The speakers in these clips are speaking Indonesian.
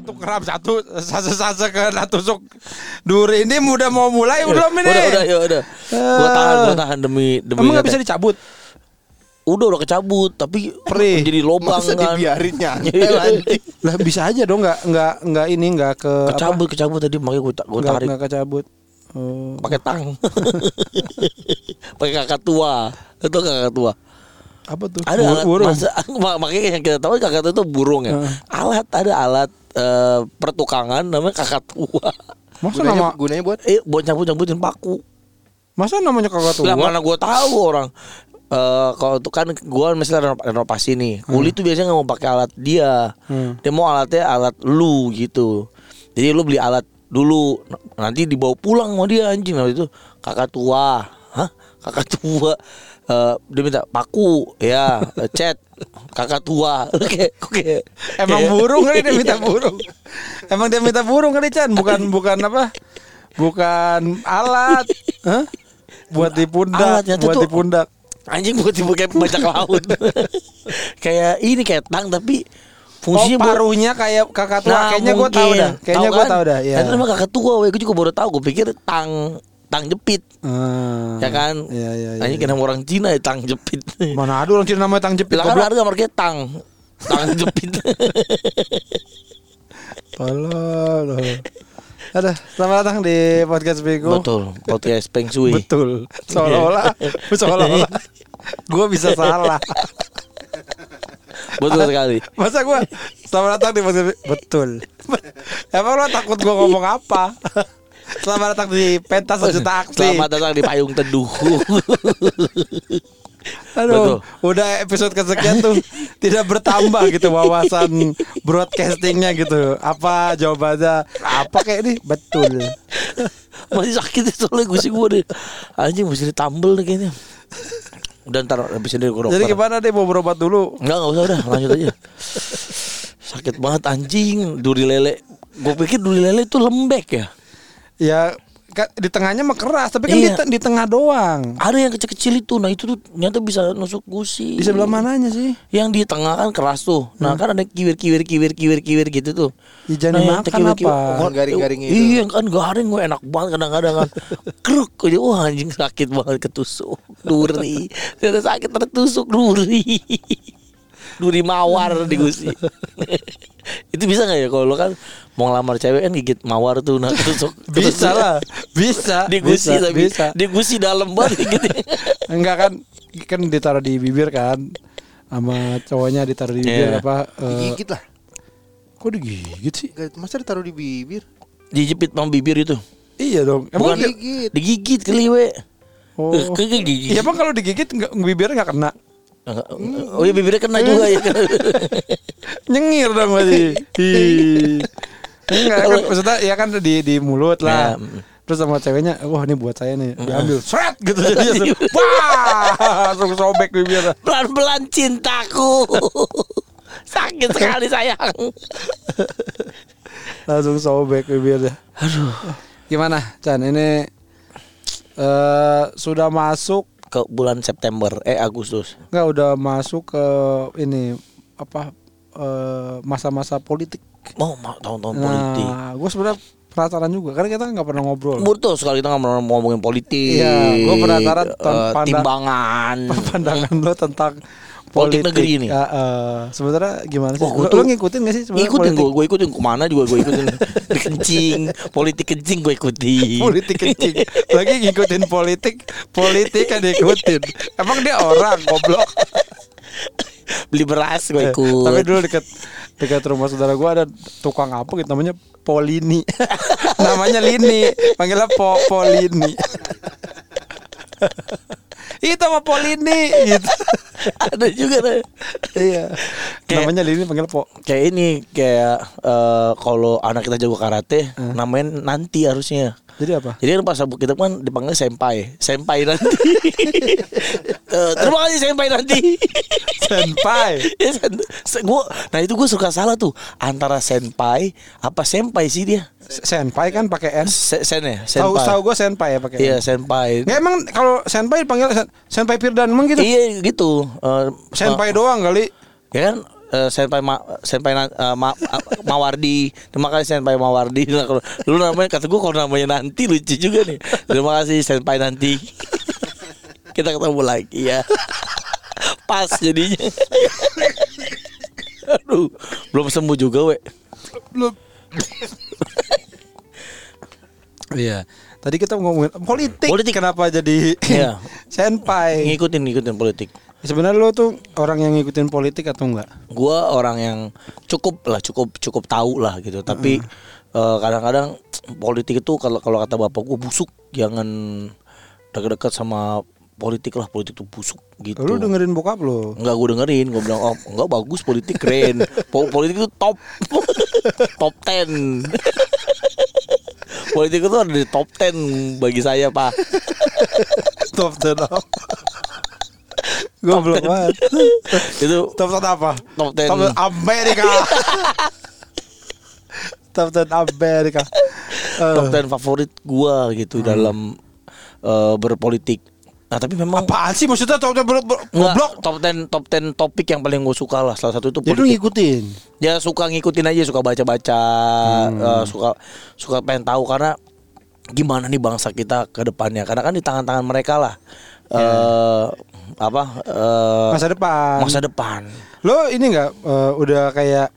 satu kerap satu sase sase kena tusuk duri ini udah mau mulai belum ini Udah udah ya udah. Gua tahan gua tahan demi demi. emang nggak bisa dicabut Udah udah kecabut tapi Perih. jadi lobang Masa kan. dibiarin Iya. anjing. lah bisa aja dong nggak nggak nggak ini nggak ke apa? Kecabut kecabut tadi makanya gua nggak tarik nggak kecabut oh. pakai tang. pakai kakak tua. Itu kakak tua. Apa tuh Ada Bur- alat burung masa, mak- makanya yang kita tahu kakak tua itu burung ya. Heeh. Alat ada alat eh, pertukangan namanya kakak tua. masa Gunanya, nama gunanya buat Eh buat cabut cabutin paku. masa namanya kakak tua Lah mana gue tahu orang. Eh kalau itu kan gue misalnya renov- renovasi nih, kuli tuh biasanya nggak mau pakai alat dia, Hmm. dia mau alatnya alat lu gitu. Jadi lu beli alat dulu, nanti dibawa pulang sama dia anjing. Nah itu kakak tua, hah? Kakak tua, Eh dia minta paku, ya, cat, kakak tua. Oke, oke. Emang burung kali dia minta burung. Emang dia minta burung kali Chan, bukan bukan apa? Bukan alat. Hah? Buat di pundak, buat di pundak. Anjing buat tipe kayak bajak laut. kayak ini kayak tang tapi Oh, fungsinya buat- paruhnya kayak kakak tua. Nah, Kayaknya gue tahu mungkin. dah. Kayaknya gue kan? tahu dah. Ya. Itu kakak tua, gue juga baru tahu. Gue pikir tang tang jepit, Ah. ya kan? Iya iya iya. Anjing kena orang Cina ya tang jepit. Mana ada orang Cina namanya tang jepit Bilang kan harga markanya tang. Tang jepit. Tolol. Ada, selamat datang di podcast Bego. Betul, podcast Peng Shui. Betul. Seolah-olah seolah-olah gue bisa salah. Betul sekali. Masa gue selamat datang di podcast? Betul. Emang lo takut gue ngomong apa? Selamat datang di pentas sejuta aksi. Selamat datang di Payung Teduh. Aduh, udah episode kesekian tuh tidak bertambah gitu wawasan broadcastingnya gitu. Apa jawabannya? Apa kayak ini? Betul. Masih sakit itu soalnya gusi gue deh. Anjing mesti ditambel nih kayaknya. Udah ntar habis ini gue Jadi gimana deh mau berobat dulu? Enggak, enggak usah udah, lanjut aja. Sakit banget anjing, duri lele. Gue pikir duri lele itu lembek ya. Ya kan di tengahnya mah keras, tapi kan di, Iya. te- di tengah doang. Ada yang kecil-kecil itu, nah itu tuh ternyata bisa nusuk gusi. Di sebelah mananya sih? Yang di tengah kan keras tuh. Nah kan ada kiwir kiwir kiwir kiwir kiwir gitu tuh. Ya, jangan yang dimakan kiwir-kiwir- apa? Garing-garing itu. Iya kan garing gue enak banget kadang-kadang kan. Kruk aja wah anjing sakit banget ketusuk duri. Ternyata sakit tertusuk duri. Duri mawar di gusi. itu bisa nggak ya kalau lo kan mau ngelamar cewek kan gigit mawar tuh nah ketusuk. Bisa lah, bisa. Di gusi bisa, tapi bisa. di gusi dalam banget gitu. Enggak kan kan ditaruh di bibir kan sama cowoknya ditaruh di bibir Iya. apa eh, Digigit lah. kok digigit sih Gak- Masa ditaruh di bibir? Dijepit sama bibir itu. iya dong Bukan emang dia- digigit. Digigit kali we. oh Kegigit. iya emang kalau digigit nggak bibirnya nggak kena Oh iya bibirnya kena juga ya. nyengir dong berarti Ih. enggak kan maksudnya ya kan di di mulut lah Ya, mm. terus sama ceweknya wah ini buat saya nih diambil seret gitu jadi wah langsung sobek bibirnya Pelan-pelan cintaku. Sakit sekali sayang. langsung sobek bibirnya Aduh. gimana Chan ini eh sudah masuk Ke bulan September eh Agustus. nggak udah masuk ke ini apa eh, masa-masa politik Mau mau tahun-tahun politik. nah gue sebenarnya penasaran juga karena kita nggak pernah ngobrol Betul sekali kita nggak mau ngomongin politik. Iya, gua penasaran eh, pandang- timbangan. pandangan lo tentang Politik politik, negeri ini. Ya, eh, sebenarnya gimana sih? Wah, gua lo, tuh- lo ngikutin gak sih Ikutin gue, gue ikutin ke mana juga gue ikutin. Kencing, politik kencing gue ikutin. politik kencing lagi ngikutin politik politik kan diikutin emang dia orang goblok Beli beras gue Eh, ikut. tapi dulu dekat dekat rumah saudara gua ada tukang apa gitu namanya Polini namanya Lini panggilnya Po Polini itu sama Polini gitu ada juga deh. iya Kayak- namanya Lini panggil Po Kayak ini kayak eh, kalau anak kita jago karate, namanya nanti harusnya. Jadi apa Jadi kan pas kita kan dipanggil senpai, senpai nanti. Eh, terima kasih senpai nanti. senpai Ya, sen- se- gua, nah itu gue suka salah tuh antara senpai apa senpai sih dia? senpai kan pakai n Se- sen ya, tahu tahu gue senpai ya pakai Iya senpai. Nggak, emang kalau senpai panggil sen- senpai Firdan emang gitu Iya gitu. Eh, senpai eh, doang kali ya kan eh, senpai ma, senpai na- eh, ma, eh, Mawardi. Terima kasih senpai Mawardi. Nah, kalau lu namanya kata gue kalau namanya nanti lucu juga nih. Terima kasih senpai nanti. Kita ketemu lagi ya. Pas jadinya. Aduh, belum sembuh juga, we. Belum. Iya. Tadi kita ngomongin politik. Politik. Kenapa jadi Iya. senpai? Ngikutin ngikutin politik. Sebenarnya lo tuh orang yang ngikutin politik atau enggak? Gua orang yang cukup lah, cukup cukup tahu lah gitu. Tapi eh, kadang-kadang politik itu kalau kalau kata bapak gua busuk, jangan dekat-dekat sama politik lah. Politik itu busuk gitu. Lu dengerin bokap lo. Enggak gue dengerin, gue bilang oh enggak bagus politik keren. Po- politik itu top top 10. politik itu ada di top 10 bagi saya, Pak. Top ten apa? Goblok banget. Itu Top ten apa? Top 10. Top ten Amerika. Top ten Amerika. Eh, top 10 favorit gua gitu dalam eh, berpolitik. Nah, tapi memang Apaan sih maksudnya top ten ber- ber- Enggak, goblok? top 10 top 10 topik yang paling gue suka lah. Salah satu itu Jadi lu politik. ngikutin. Ya suka ngikutin aja, suka baca-baca, eh, suka suka pengen tahu karena gimana nih bangsa kita ke depannya. Karena kan di tangan-tangan mereka lah. eh apa? eh, Masa depan. masa depan. Lo ini enggak eh, udah kayak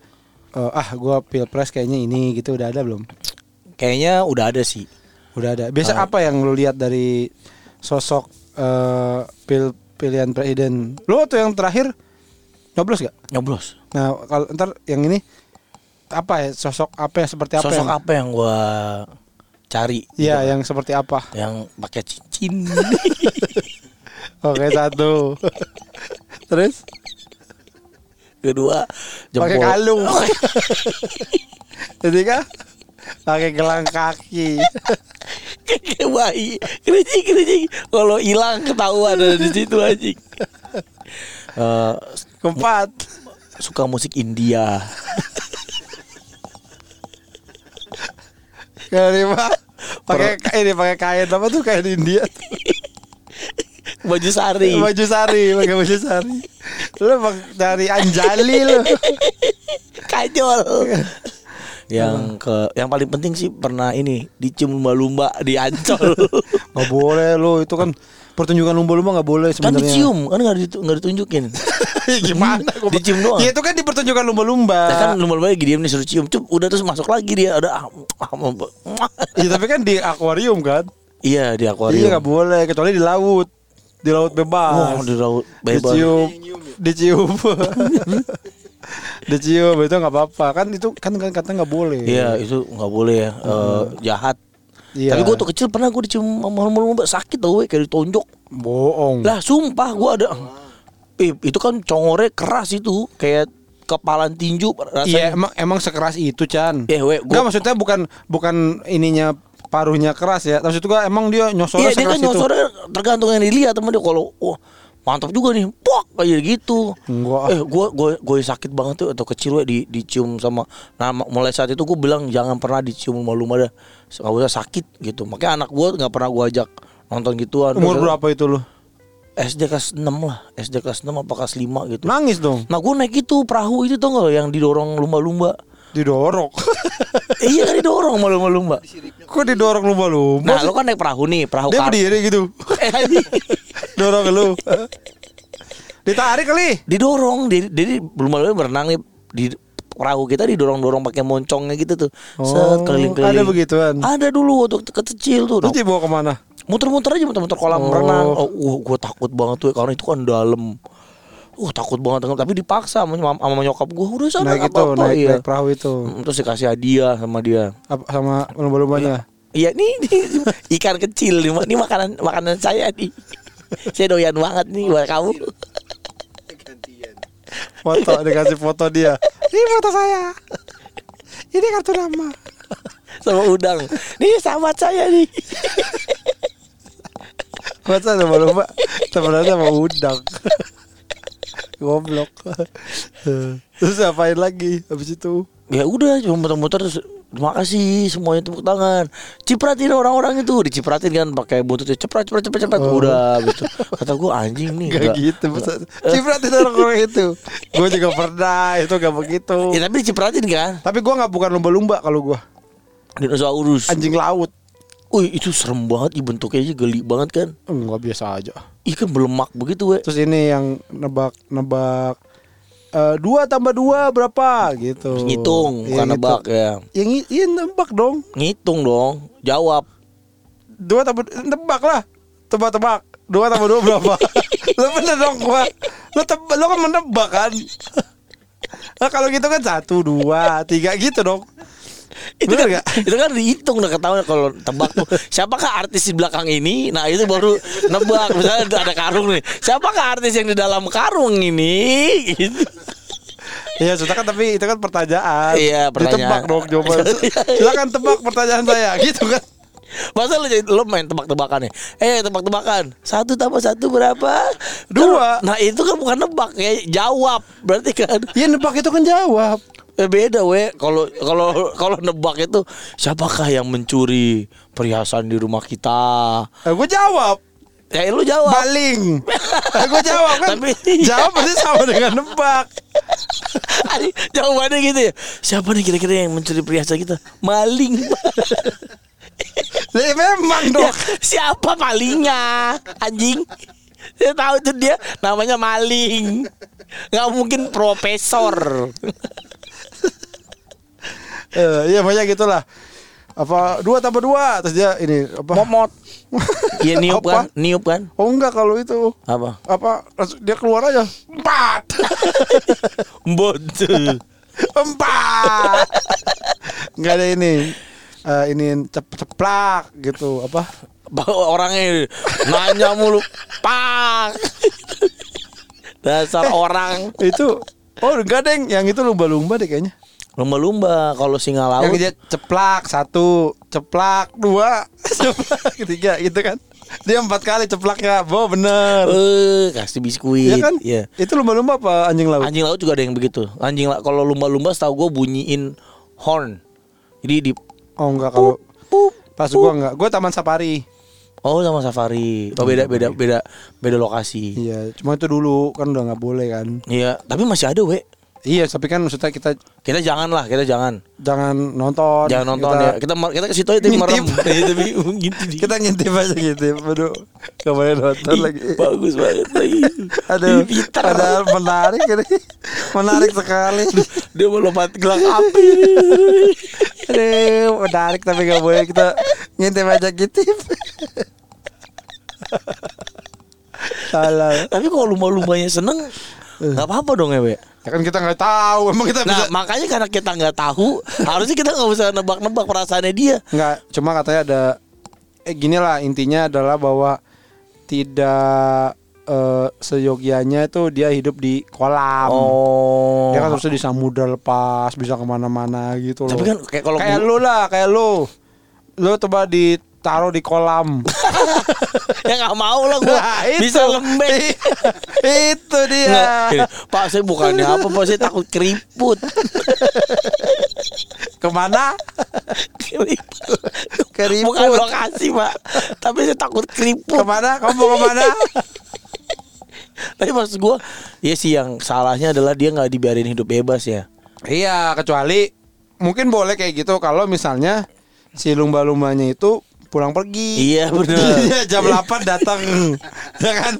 eh, ah gua pilpres kayaknya ini gitu udah ada belum? Kayaknya udah ada sih. Udah ada. Biasa apa yang lu lihat dari sosok eh, pil pilihan presiden? Lo tuh yang terakhir nyoblos gak? Nyoblos. Nah, kalau ntar yang ini apa ya sosok apa ya seperti apa? Sosok yang, apa yang gua cari? Iya, yang seperti apa? Yang pakai cincin. Oke, satu. Terus Kedua, jempol. pakai kalung. Jadi kan pakai gelang kaki. Kayak bayi Kericik kericik Kalau hilang ketahuan ada di situ anjing Eh, Keempat. Suka musik India Kelima pakai ini pakai kain apa tuh kain India. Baju sari Baju sari, pakai baju sari. Lu emang dari Anjali lu. Kajol Yang ke Yang paling penting sih pernah ini Dicium lumba-lumba Di Ancol Gak boleh lu itu kan pertunjukan lumba-lumba nggak boleh Kan sebenarnya. dicium Kan gak, ditu- nggak ditunjukin Gimana? Gua- Dicium doang. Ya itu kan di pertunjukan lumba-lumba. Nah, kan lumba-lumba lagi diam nih suruh cium Cup, Udah terus masuk lagi dia Ada ah, ah, ah, Iya tapi kan di akuarium kan. Iya di Iya akuarium nggak boleh kecuali di laut. Di laut bebas. Wah di laut bebas Dicium, dicium. dicium itu nggak apa-apa kan itu kan kan kata nggak boleh. Iya itu nggak boleh ya eh, jahat. Iya. Tapi gue tuh kecil pernah gue dicium lumba sakit tau we, kayak ditonjok. Bohong. Lah sumpah gue ada. Eh, itu kan congore keras itu kayak kepalan tinju rasanya. Iya emang emang sekeras itu Chan. Eh, we, Enggak gua- maksudnya bukan bukan ininya paruhnya keras ya. Maksud gua emang dia nyosornya Iya dia kan itu. nyosornya tergantung yang dilihat teman dia kalau wah mantap juga nih pok kayak gitu Enggak. eh gue gue gue sakit banget tuh atau kecil we, di dicium sama nah ma- mulai saat itu gue bilang jangan pernah dicium malu dah nggak usah sakit gitu makanya anak gue nggak pernah gue ajak nonton gituan Umur Terus- berapa itu lu? SD kelas 6 lah SD kelas 6 apa kelas 5 gitu Nangis dong. nah gue naik itu perahu itu tau gak yang didorong lumba-lumba Didorong. iya kan didorong sama lumba-lumba Kok didorong lumba-lumba? nah lo kan naik perahu nih perahu dia kar- berdiri gitu. eh. Dorong lu. Ditarik kali. didorong jadi jadi belum lalu berenang nih di perahu kita didorong-dorong pakai moncongnya gitu tuh set Oh, keliling-keliling ada begituan. ada dulu waktu kecil tuh Lu dibawa ke mana? muter-muter aja muter-muter kolam Oh. renang oh wah gue takut banget tuh karena itu kan dalam Uh takut banget tapi dipaksa sama, sama nyokap gue udah sana naik itu, apa-apa naik, iya. naik perahu itu. Mm, terus dikasih hadiah sama dia Apa, sama lumba-lumbanya. Iya nih, nih ikan kecil nih, ini makanan makanan saya nih. Saya doyan banget nih buat kamu. Foto dikasih foto dia. Ini foto saya. Ini kartu nama. Sama udang. Nih sahabat saya nih. Masa lumba-lumba temenan sama udang. Goblok. Terus apain lagi habis itu? Ya udah cuma muter-muter terus Terima kasih semuanya tepuk tangan. Cipratin orang-orang itu, dicipratin kan pakai buntutnya ceprat ceprat ceprat ceprat udah gitu. Kata gue anjing nih. Gak nggak- gitu maksud- Cipratin orang-orang itu Gue juga pernah Itu gak begitu Ya tapi dicipratin kan. Tapi gue gak bukan lumba-lumba Kalau gue Dinosaurus. Anjing laut Wih itu serem banget, Ih, bentuknya aja geli banget kan. Enggak biasa aja. Ih kan belemak begitu we. Terus ini yang nebak-nebak eh, Dua tambah dua berapa? Gitu. Ngitung, Iya, bukan nebak ya. Yang iya nebak dong. Ngitung dong, jawab. Dua tambah Nebak lah. Tebak-tebak. Dua tambah dua berapa? Lo bener dong gua. Lo, tebak, lo kan menebak kan? Nah kalau gitu kan Satu, dua, tiga gitu dong itu kan, gak? itu kan dihitung udah ketahuan kalau tebak tuh. Siapakah artis di belakang ini? Nah itu baru nebak. Misalnya ada karung nih. Siapakah artis yang di dalam karung ini? Gitu. Iya sudah kan tapi itu kan pertanyaan. Iya, pertanyaan. Ditebak dong jawaban. Silakan tebak pertanyaan saya. Gitu kan. Masa lu lu main tebak-tebakan nih eh tebak-tebakan. Satu tambah satu berapa? Dua. nah itu kan bukan nebak ya jawab. Berarti kan Iya nebak itu kan jawab Eh, beda we kalau kalau kalau nebak itu siapakah yang mencuri perhiasan di rumah kita eh, Gue jawab ya lu jawab Baling eh, Gue jawab kan Tapi- Jawab pasti sama dengan nebak Adi, jawabannya gitu ya. Siapa nih kira-kira yang mencuri perhiasan kita? Maling. Lah, Memang dong ya, siapa malingnya? Anjing. Saya tahu itu dia namanya maling. Gak mungkin profesor. Eh, Iya banyak gitulah apa dua tambah dua terus dia ini apa Momot. Iya niup Apa? kan? Niup kan? oh enggak kalau itu Apa? apa dia keluar aja empat Betul. empat nggak ada ini Eh, ini cep ceplak gitu apa Orangnya nanya mulu. Pak. Dasar orang itu oh enggak deng yang itu lumba-lumba deh kayaknya lumba-lumba kalau singa laut. yang dia ceplak satu ceplak dua ceplak ketiga gitu kan dia empat kali ceplaknya bo bener Eh, kasih biskuit. Iya kan Iya. itu lumba-lumba apa anjing laut Anjing laut juga ada yang begitu. Anjing la- kalau lumba-lumba setahu gue bunyiin horn. Jadi di oh enggak kalau pup, pas gua enggak gua taman safari Oh sama safari. Oh beda beda beda beda lokasi. iya cuma itu dulu kan udah nggak boleh kan Iya, tapi masih ada, we. Iya tapi kan maksudnya kita Kita jangan lah, kita jangan. jangan nonton Jangan nonton kita, ya. Kita kita ke situ aja tapi Ngintip. merem. Iya, tapi gitu kita ngintip aja ngintip aduh gak boleh nonton lagi Bagus banget lagi. aduh ada menarik ini menarik sekali Dia mau lompat gelang api. aduh menarik tapi gak boleh kita ngintip aja ngintip salah tapi kalau lumba-lumbanya seneng nggak apa-apa dong ya, we. Ya kan kita nggak tahu emang kita Nah, bisa makanya karena kita nggak tahu, harusnya kita nggak usah nebak-nebak perasaannya dia. nggak cuma katanya ada eh gini lah intinya adalah bahwa tidak eh, seyogianya itu dia hidup di kolam Oh. dia kan harusnya di samudra lepas bisa ke mana-mana gitu loh Tapi kan kayak kalau kayak lu lah kayak lu lu coba ditaruh di kolam ya nggak mau lah gua Nah, itu. bisa lembek. itu dia Nggak, gini, Pak saya bukannya apa Pak saya takut keriput. ke mana keriput. Keriput. Bukan lokasi Pak, tapi saya takut keriput. ke mana kamu mau ke mana Tapi maksud gua, ya sih yang salahnya adalah dia nggak dibiarin hidup bebas ya. iya kecuali mungkin boleh kayak gitu kalau misalnya si lumba-lumbanya itu pulang pergi. Iya benar. Iya jam 8 datang. Ya kan?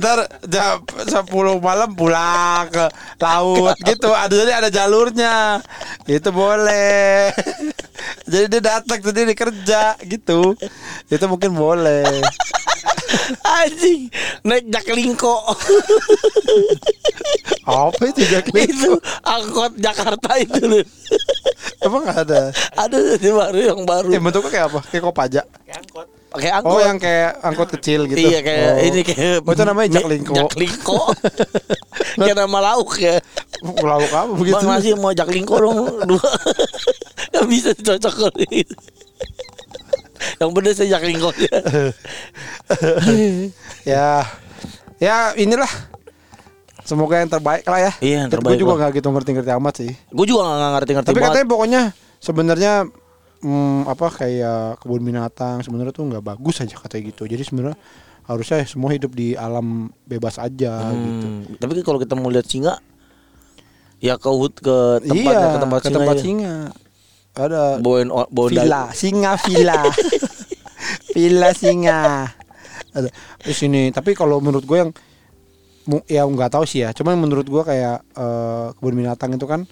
Ntar jam 10 malam pulang ke laut gitu. Ada Jadi ada jalurnya. Itu boleh. Jadi dia datang sendiri kerja gitu. Itu mungkin boleh Anjing, naik jaklingko. Apa itu jakling? itu angkot Jakarta itu loh. Emang ada Ada sih baru yang baru. Eh bentuknya kayak apa? Kayak kopaja Pakai angkot. Oh yang kayak angkot kecil gitu Iya kayak Oh. ini kayak Oh itu namanya jaklingko Jaklingko. kayak nama lauk ya. Lauk apa begitu Bang masih mau jaklingko dong dua. Gak bisa cocok kalau itu. Yang bener saya jaklingko ya. ya ya inilah semoga yang terbaik lah ya Iya, yang gue terbaik juga lah. nggak gitu ngerti-ngerti amat sih Gue juga gak ngerti-ngerti tapi banget. katanya pokoknya sebenarnya mm, apa kayak kebun binatang sebenarnya tuh nggak bagus aja katanya gitu. Jadi sebenarnya harusnya semua hidup di alam bebas aja gitu. Hmm, Tapi kan kalau kita mau lihat singa ya ke hut ke tempatnya iya, ke tempat ke singa. tempat ya. singa. Ada Bawain dal- villa, singa villa. villa singa. Ada di sini. Tapi kalau menurut gue yang ya nggak tahu sih ya. Cuman menurut gue kayak eh, kebun binatang itu kan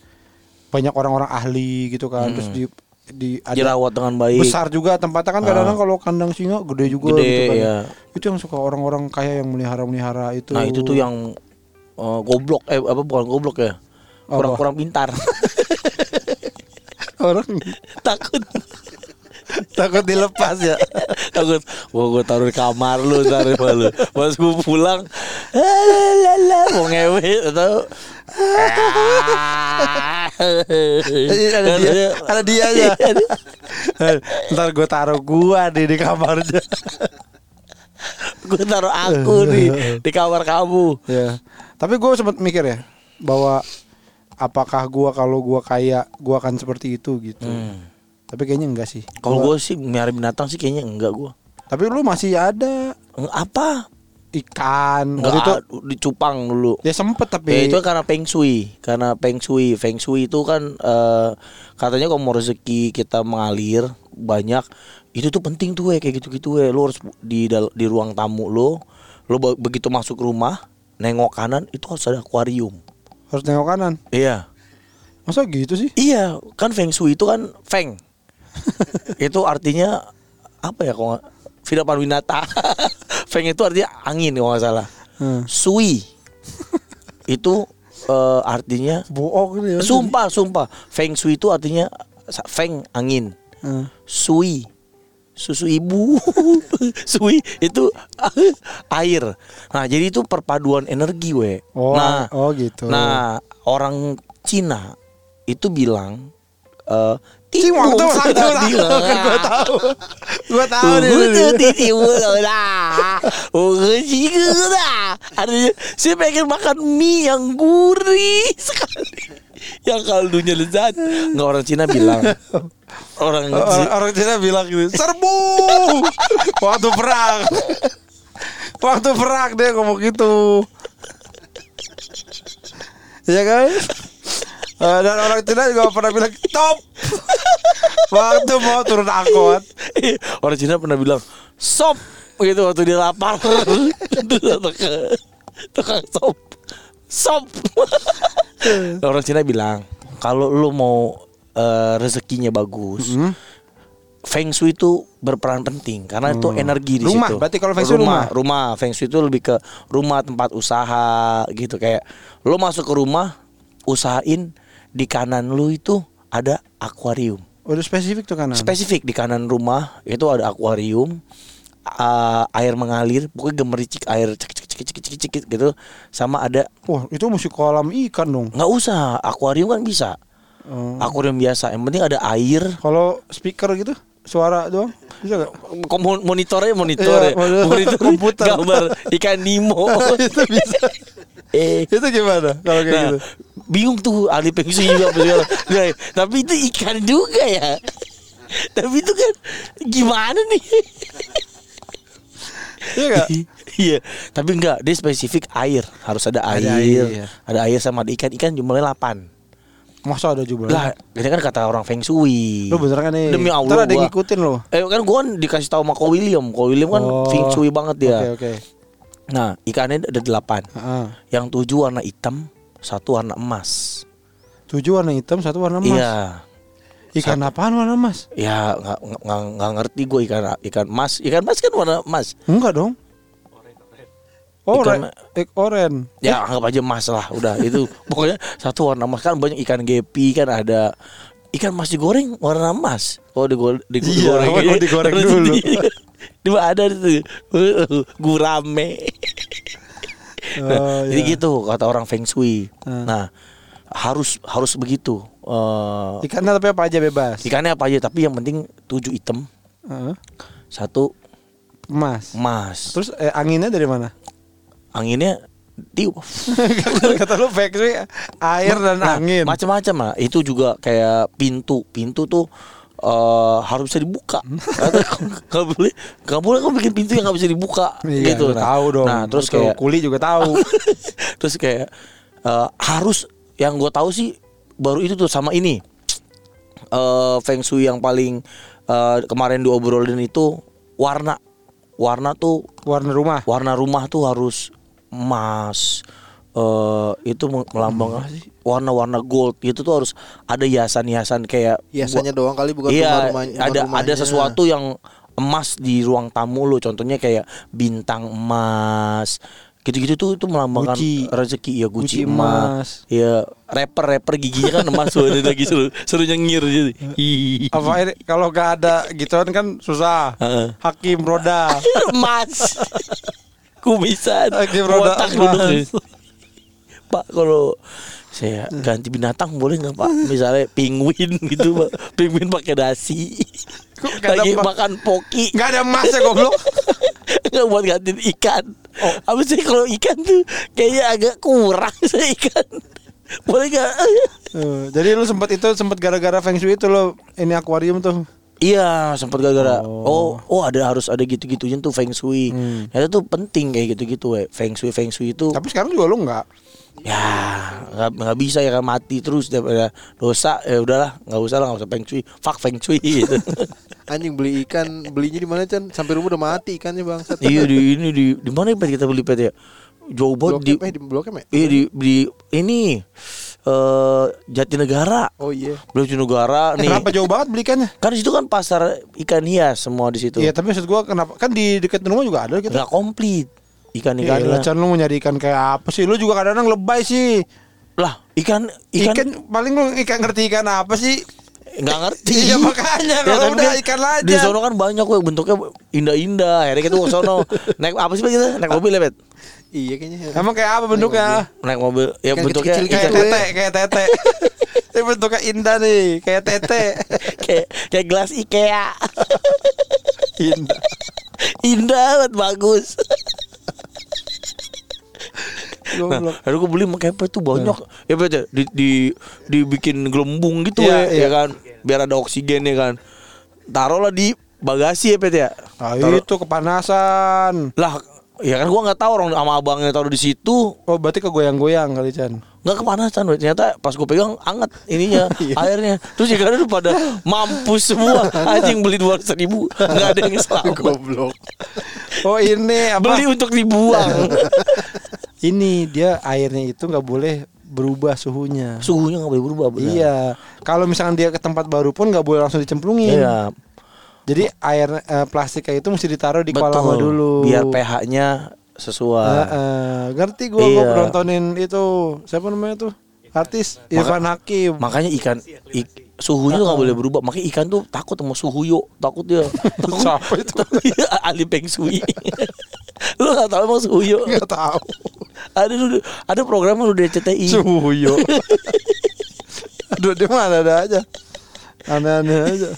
banyak orang-orang ahli gitu kan. Terus di di ada dirawat dengan baik. besar juga tempatnya kan kadang-kadang kalau kandang singa gede juga Gede, gitu kan. ya. Itu yang suka orang-orang kaya yang melihara-melihara itu. Nah, itu tuh yang eh, goblok eh apa bukan goblok ya? Kurang-kurang pintar. orang Takut takut dilepas ya. takut wah gue taruh di kamar lu taruh lu pas gue pulang lalala mau ngewe atau ada dia, ada dia aja. Ntar gue taruh gua di di kamarnya. gue taruh aku nih di kamar kamu ya. Tapi gue sempat mikir ya bahwa apakah gua kalau gua kaya gua akan seperti itu gitu. Tapi kayaknya enggak sih. kalau Gua- sih melihara binatang sih kayaknya enggak gue Tapi lu masih ada apa ikan. enggak Waktu itu dicupang dulu ya sempet tapi Ya itu karena feng shui, karena feng shui. Feng shui itu kan eh, katanya kalau mau rezeki kita mengalir banyak, itu tuh penting tuh ya kayak gitu-gitu ya. Lu harus di di ruang tamu lo, lo be- begitu masuk rumah, nengok kanan itu harus ada akuarium. Harus nengok kanan. Iya. Masa gitu sih? Iya, kan feng shui itu kan feng. itu artinya apa ya kalau nggak- Virapan Winata. feng itu artinya angin kalau nggak salah. Hmm. Sui itu eh, artinya Bohong ya. Sumpah, sumpah. Feng Shui itu artinya feng angin. Hmm. Sui susu ibu. Sui itu air. Nah, jadi itu perpaduan energi, we. Oh, nah, oh gitu. nah, orang Cina itu bilang eh Cimong tuh satu kan gua tahu. Gua tahu di timur lah. Uhuh juga dah. Artinya saya pengen makan mie yang gurih sekali. Yang kaldunya lezat. Nggak orang Cina bilang. Orang Orang, Cina. orang Cina bilang gitu, serbu waktu perang. Waktu perang dia ngomong gitu. Iya kan? Eh, dan orang Cina juga pernah bilang top waktu mau turun angkot. Orang Cina pernah bilang sop gitu waktu dia lapar. Tukang, tukang sop. Sop. orang Cina bilang kalau lu mau eh, rezekinya bagus, Hmm. Feng Shui itu berperan penting karena itu energi di Rumah, situ. berarti kalau Feng Shui rumah, rumah Feng Shui itu lebih ke rumah tempat usaha gitu kayak lu masuk ke rumah usahain di kanan lu itu ada akuarium. Udah spesifik tuh kanan. Spesifik di kanan rumah itu ada akuarium uh, air mengalir, pokoknya gemericik air cek cek cek cek cek cek gitu sama ada Wah, itu mesti kolam ikan dong. nggak usah akuarium kan bisa. Oh. Akuarium biasa, yang penting ada air Kalau speaker gitu, suara doang bisa gak? Monitornya monitor Iya, ya. monitor komputer. gambar ikan Nemo. itu bisa. eh, itu gimana kalau kayak nah, gitu? bingung tuh ahli feng shui juga. Nah, tapi itu ikan juga ya. tapi itu kan gimana nih? Iya gak? Iya, tapi enggak, dia spesifik air, harus ada air. Ada air. Ada air sama ada ikan, ikan jumlahnya 8. Masa ada jubah? Lah, ini kan kata orang feng shui. Lu bener kan nih? Demi Ntar Allah ada yang gua. ngikutin lo. Eh kan gua kan dikasih tahu sama Ko William. Ko William kan Oh. feng shui banget dia. Oke oke. Nah, ikannya ada delapan. Heeh. Yang tujuh warna hitam, satu warna emas. Tujuh warna hitam, satu warna emas. Iya. Ikan apaan warna emas? Ya nggak nggak- ngerti gue ikan ikan emas. Ikan emas kan warna emas. Enggak dong. Oren, Ikan- ik oren. Ya anggap aja emas lah. Udah itu pokoknya satu warna emas kan banyak ikan gepi kan ada ikan emas digoreng warna emas. Oh digoreng, Iya, digoreng, digoreng dulu. Di ada itu gurame. Oh, Jadi iya. gitu kata orang feng shui. Hmm. Nah harus harus begitu. Eh, Ikannya tapi apa aja bebas. ikannya apa aja tapi yang penting tujuh item Heeh. satu Emas. emas. Terus eh, anginnya dari mana? anginnya tiup. kata, lu factory air dan Nah, angin. Macam-macam lah. Itu juga kayak pintu. Pintu tuh eh harus bisa dibuka. Kata, Nggak boleh, nggak boleh kau bikin pintu yang nggak bisa dibuka Iya, gitu. gua tahu dong. Nah terus Betul, kayak kuli juga tahu. terus kayak eh, harus yang gue tahu sih baru itu tuh sama ini. Eh feng shui yang paling eh, kemarin diobrolin itu warna. Warna tuh Warna rumah. warna rumah tuh harus emas. Eh itu melambang warna-warna gold gitu tuh harus ada hiasan-hiasan kayak Hiasannya doang kali bukan iya rumah-rumah- ada ada rumah-rumahnya. sesuatu yang emas di ruang tamu lo contohnya kayak bintang emas gitu-gitu tuh itu melambangkan Gucci. rezeki ya Gucci, Gucci emas. emas. ya rapper rapper giginya kan emas tuh ada lagi seru seru nyengir jadi Ih. Apa ini kalau gak ada gituan kan susah. Hakim roda. emas kumisan Lagi roda botak emas. Pak kalau saya ganti binatang boleh nggak Pak? Misalnya penguin gitu Pak. Penguin pakai dasi. Nggak Lagi emas? makan poki. Gak ada emasnya goblok. Nggak buat gantiin ikan. Oh. Abis itu kalau ikan tuh kayaknya agak kurang saya ikan. Boleh nggak? Eh, jadi lu sempat itu sempat gara-gara feng shui itu lo ini akuarium tuh. Iya sempat gara-gara Oh. oh. oh ada harus ada gitu-gitunya tuh feng shui. Hmm. Itu tuh penting kayak gitu-gitu we. Feng shui feng shui itu Tapi sekarang juga lu nggak. ya nggak nggak bisa ya kan mati terus daripada dosa ya udahlah nggak usah lah nggak usah feng shui fuck feng shui gitu Anjing beli ikan, belinya di mana Chan? Sampai rumah udah mati ikannya bangsat. iya di ini di di mana Pet, kita beli pet ya jauh banget di eh di Blok M ya? iya di di ini eh Jatinegara Oh iya. beli Jatinegara nih Kenapa jauh banget beli ikannya? kan di situ kan pasar ikan hias semua di situ Iya, tapi maksud gua kenapa kan di dekat rumah juga ada gitu. nggak komplit ikan Iya, Chan lu mau nyari ikan kayak apa sih? Lu juga kadang-kadang lebay sih. lah ikan ikan, Ikan, paling lu ikan ngerti ikan apa sih? Nggak ngerti Iya, makanya, kalau tapi udah kan ikan aja. di sono kan banyak kok bentuknya indah-indah akhirnya kita ke sono naik apa sih kita naik mobil ya bet Iya kayaknya. Emang kayak apa bentuknya? naik mobil ya Ikan bentuknya kecil-kecil Kayak gitu ikan- tete, kayak tete. Ini bentuknya indah nih, kayak tete. kayak kayak gelas IKEA Indah. indah banget bagus Nah, lalu gue beli pakai apa tuh banyak. Ya bet ya, di, di dibikin gelembung gitu Iya, ya, iya. ya kan, biar ada oksigen ya kan. Taruhlah di bagasi ya bet ya. Ah, Taruh- itu kepanasan. Lah, ya kan gua nggak tahu orang sama abangnya taruh di situ. Oh, berarti kegoyang-goyang kali Chan. nggak kepanasan bet. ternyata pas gue pegang anget ininya airnya terus ya kan udah pada mampus semua anjing beli dua ribu nggak ada yang selamat Goblok. Oh, ini apa? beli untuk dibuang Ini dia airnya itu nggak boleh berubah suhunya. suhunya nggak boleh berubah benar Iya. Kalau misalkan dia ke tempat baru pun nggak boleh langsung dicemplungin. Iya, Jadi air eh, plastik kayak itu mesti ditaruh di kolam betul. dulu. biar pH-nya sesuai Heeh. ngerti gua Iya. nontonin itu siapa namanya tuh artis Irfan Hakim. makanya ikan ik- suhunya nggak boleh berubah makanya ikan tuh takut sama suhu yo takut dia takut Siapa itu? Ahli peng shui lu nggak tahu emang suhu yo Nggak tahu. ada ada program lu di CTI Suyo. Aduh dia mana ada aja. Aneh-aneh aja.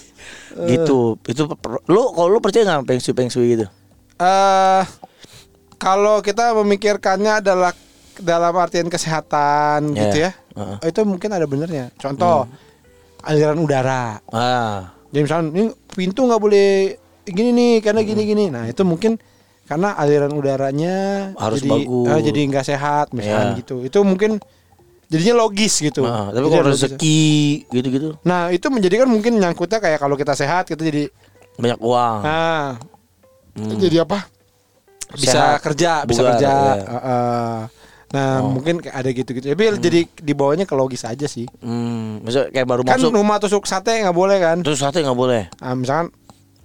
gitu itu lu kalau lu percaya nggak peng shui peng shui gitu eh kalau kita memikirkannya adalah dalam artian kesehatan Ya. gitu ya. Heeh. Itu mungkin ada benernya. Contoh aliran udara. ah Jadi misalnya ini pintu nggak boleh gini nih karena gini gini. Nah itu mungkin karena aliran udaranya Harus jadi bagus. eh, jadi nggak sehat misalnya Ya. gitu. Itu mungkin jadinya logis gitu. Ah, tapi kalau rezeki gitu-gitu Nah itu menjadikan mungkin nyangkutnya kayak kalau kita sehat kita jadi banyak uang nah Hmm. jadi apa? Bisa Sehat, kerja, bisa bugar, kerja. ya. Heeh. Nah Oh. mungkin ada gitu-gitu. Tapi jadi dibawanya ke logis aja sih. hmm, misalnya kayak baru Kan masuk rumah tusuk sate nggak boleh kan? terus sate nggak boleh Nah, misalkan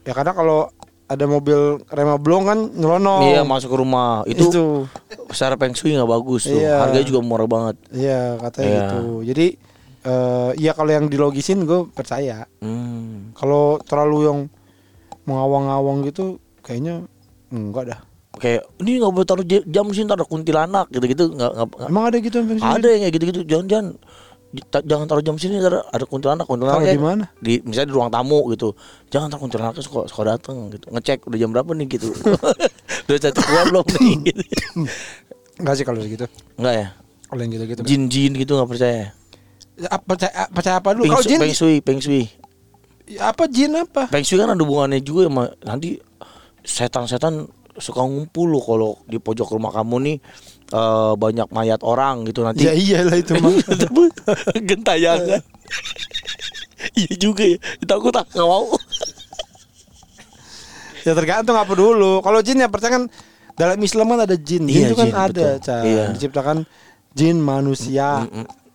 ya karena kalau ada mobil remnya blong kan nyelonong. iya masuk ke rumah itu, Itu. secara peng shui nggak bagus tuh Iya. harganya juga murah banget Iya katanya Iya. gitu. Jadi eh ya kalau yang dilogisin gue percaya. hmm. Kalau terlalu yang mengawang-awang gitu kayaknya enggak dah. Kayak ini nggak boleh taruh jam di sini taruh kuntilanak gitu-gitu nggak nggak nggak- Emang ada gitu ada yang kayak gitu-gitu jangan jangan ta- jangan taruh jam sini taruh ada kuntilanak kuntilanak Taruh di mana? di misalnya di ruang tamu gitu jangan taruh kuntilanaknya suka suka dateng gitu ngecek udah jam berapa nih gitu udah satu keluar belum nih gitu. Enggak sih kalau segitu. enggak ya Kalau yang gitu-gitu. jin jin gitu nggak percaya Ah, percaya, percaya apa dulu? peng, Kalau jin peng shui peng shui apa jin apa? Shui kan ada hubungannya juga sama nanti setan-setan suka ngumpul loh kalau di pojok rumah kamu nih eh, banyak mayat orang gitu nanti. Ya iyalah itu mah. Gentayangan. Iya juga ya. Takut tak nggak mau. ya tergantung apa dulu. Kalau jin ya percaya kan dalam Islam kan ada jin. Jin Iya, itu kan jin, ada. Chan. Iya. Diciptakan jin manusia.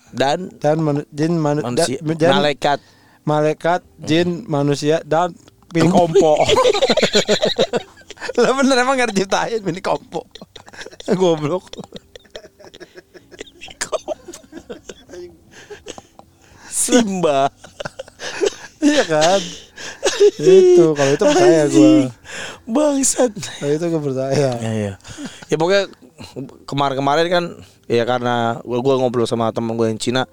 Dan dan manu- jin manu- manusia, da- malaikat. malaikat, jin, manusia dan mini kompo. Lah bener emang gak diciptain mini kompo. Goblok. Simba. Iya kan? Itu kalau itu percaya gua. Anjing. Bangsat. Kalau itu gue percaya. Ya ya. Ya pokoknya kemarin-kemarin kan ya karena gua, gua ngobrol sama temen gue yang Cina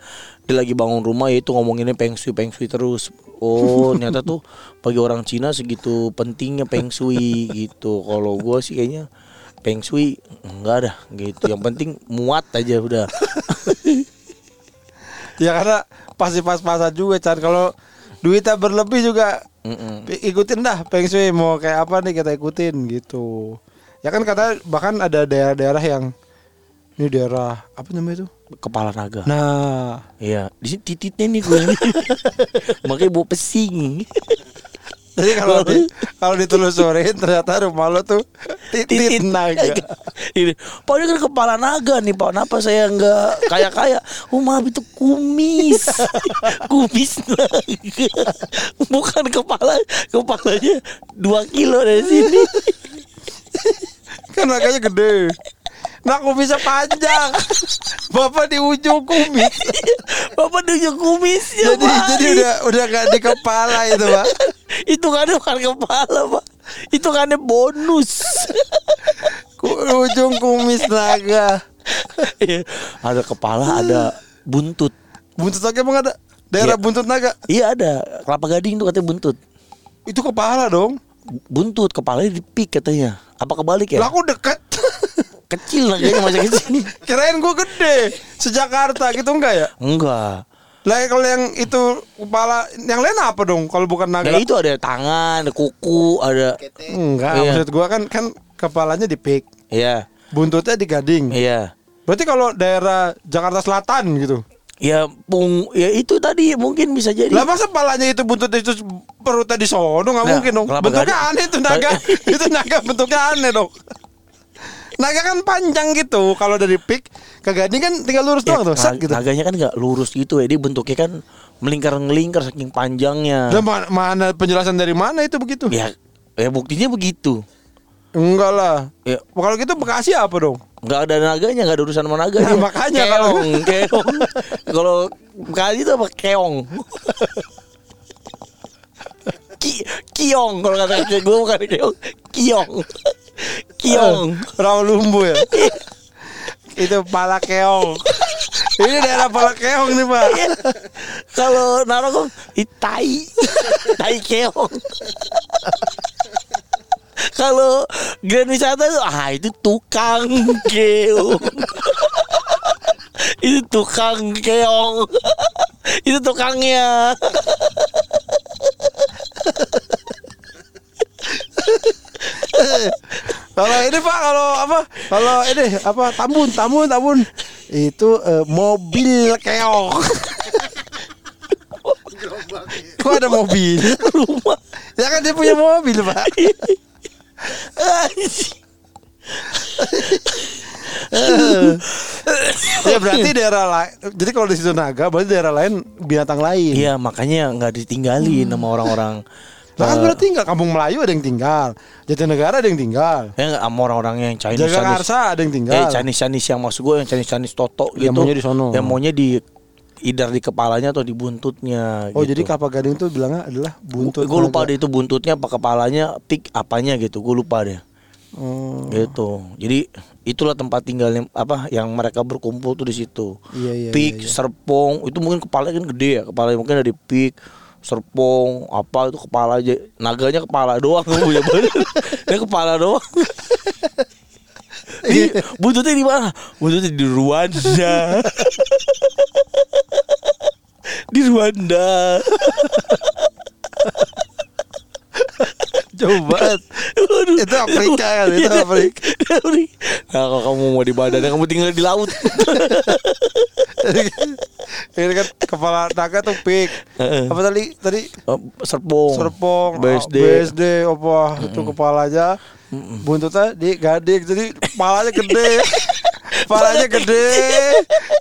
dia lagi bangun rumah ya itu ngomonginnya peng shui peng shui terus. Oh, ternyata tuh bagi orang Cina segitu pentingnya peng shui gitu. Kalau gua sih kayaknya peng shui enggak ada gitu. Yang penting muat aja udah. Ya karena pasti pas-pasan juga Chan kalau duitnya berlebih juga Mm-mm. ikutin dah Feng Shui mau kayak apa nih kita ikutin gitu. Ya kan kata bahkan ada daerah-daerah yang ini daerah apa namanya itu? Kepala naga. Nah, Iya, di sini tititnya nih gue. Makanya bau pesing. Jadi kalau di, kalau ditelusurin ternyata rumah lo tuh titit naga. Ini, Pak ini kan kepala naga nih Pak. Kenapa saya nggak kaya kaya? Oh maaf itu kumis, kumis naga. Bukan kepala, kepalanya dua kilo dari sini. Kan naganya gede. Nah kumisnya panjang. Bapak di ujung kumis. Bapak tunjuk kumisnya jadi Pak. jadi udah udah gak di kepala itu, Pak. itu kan bukan kepala Pak. Itu kan bonus. Ku- Ujung kumis naga. Iya, ada kepala, ada buntut. Buntut naga emang ada? Daerah Iya. buntut naga. Iya ada kelapa gading tuh katanya buntut. Itu kepala dong. Buntut kepalanya dipik katanya. Apa kebalik ya? Lah aku deket. Kecil naganya masih kecil. Kirain gua gede. Sejakarta gitu enggak ya? Enggak. Lah kalau yang itu kepala yang lain apa dong kalau bukan naga? Nah itu ada tangan, ada kuku, ada. Enggak, Iya. maksud gua kan kan kepalanya di pik, Iya, buntutnya di gading. iya. Berarti kalau daerah Jakarta Selatan gitu. Ya pung, ya itu tadi mungkin bisa jadi. Lah masa kepalanya itu buntutnya itu perutnya di sono nggak Nah, mungkin dong. Bentuknya gading. aneh itu naga. itu naga bentuknya aneh dong. Naga kan panjang gitu. Kalau dari pik ke gading kan tinggal lurus Ya, doang tuh, set gitu. Naganya kan nggak lurus gitu ya, dia bentuknya kan melingkar-ngelingkar saking panjangnya. Lah ma- mana penjelasan dari mana itu begitu? Ya, ya buktinya begitu. Enggak lah. Ya, Kalau gitu Bekasi apa dong? nggak ada naganya, nggak ada urusan sama naga. Nah, makanya kalau- keong, keong. kalau kali itu apa keong? Ki, kiong kalau kata gue bukan keong, kiong. Kiong. Rawa lumbu ya. itu pala keong. Ini daerah pala keong nih, Pak. Kalau narokong itai, tai keong. Kalau grand wisata tuh ah itu tukang keong. itu tukang keong. itu tukangnya. Kalau ini Pak, kalau apa? Kalau ini apa? Tambun, tambun, tambun. Itu eh, mobil keong. Kok ada mobil? Rumah. Ya kan dia punya mobil, Pak. Ya berarti daerah lain. Jadi kalau di situ naga, berarti daerah lain binatang lain. Iya makanya nggak ditinggalin sama orang-orang. Lah kan berarti tinggal kampung Melayu ada yang tinggal, Jatinegara ada yang tinggal, Ya sama orang-orang yang Chinese Jagakarsa ada yang tinggal. Eh Chinese Chinese yang maksud gue yang Chinese Chinese Toto Yang gitu. maunya di sono. Yang maunya di idar di kepalanya atau di buntutnya. Oh gitu. jadi kapal gading tuh bilangnya adalah buntut. Gue lupa deh itu buntutnya apa kepalanya, pik apanya gitu. Gue lupa deh. Oh, Gitu. Jadi itulah tempat tinggalnya apa yang mereka berkumpul tuh di situ. Iya, iya, Pik, iya, iya. serpong, itu mungkin kepalanya kan gede ya. Kepalanya mungkin ada pik, serpong, apa itu kepala aja. Naganya kepala doang badan. Dia kepala doang. Di, buntutnya di mana? Buntutnya di Rwanda. di Rwanda. Waduh. Itu Afrika kan, itu Iya, Afrika. Afrika. Nah, kalau kamu mau di badan, kamu tinggal di laut. Ini kan kepala naga tuh. Heeh. Apa tadi? Tadi Eh, Serpong. Serpong, BSD. ah, BSD apa itu kepalanya buntutnya di gading jadi kepalanya gede. Kepalanya gede,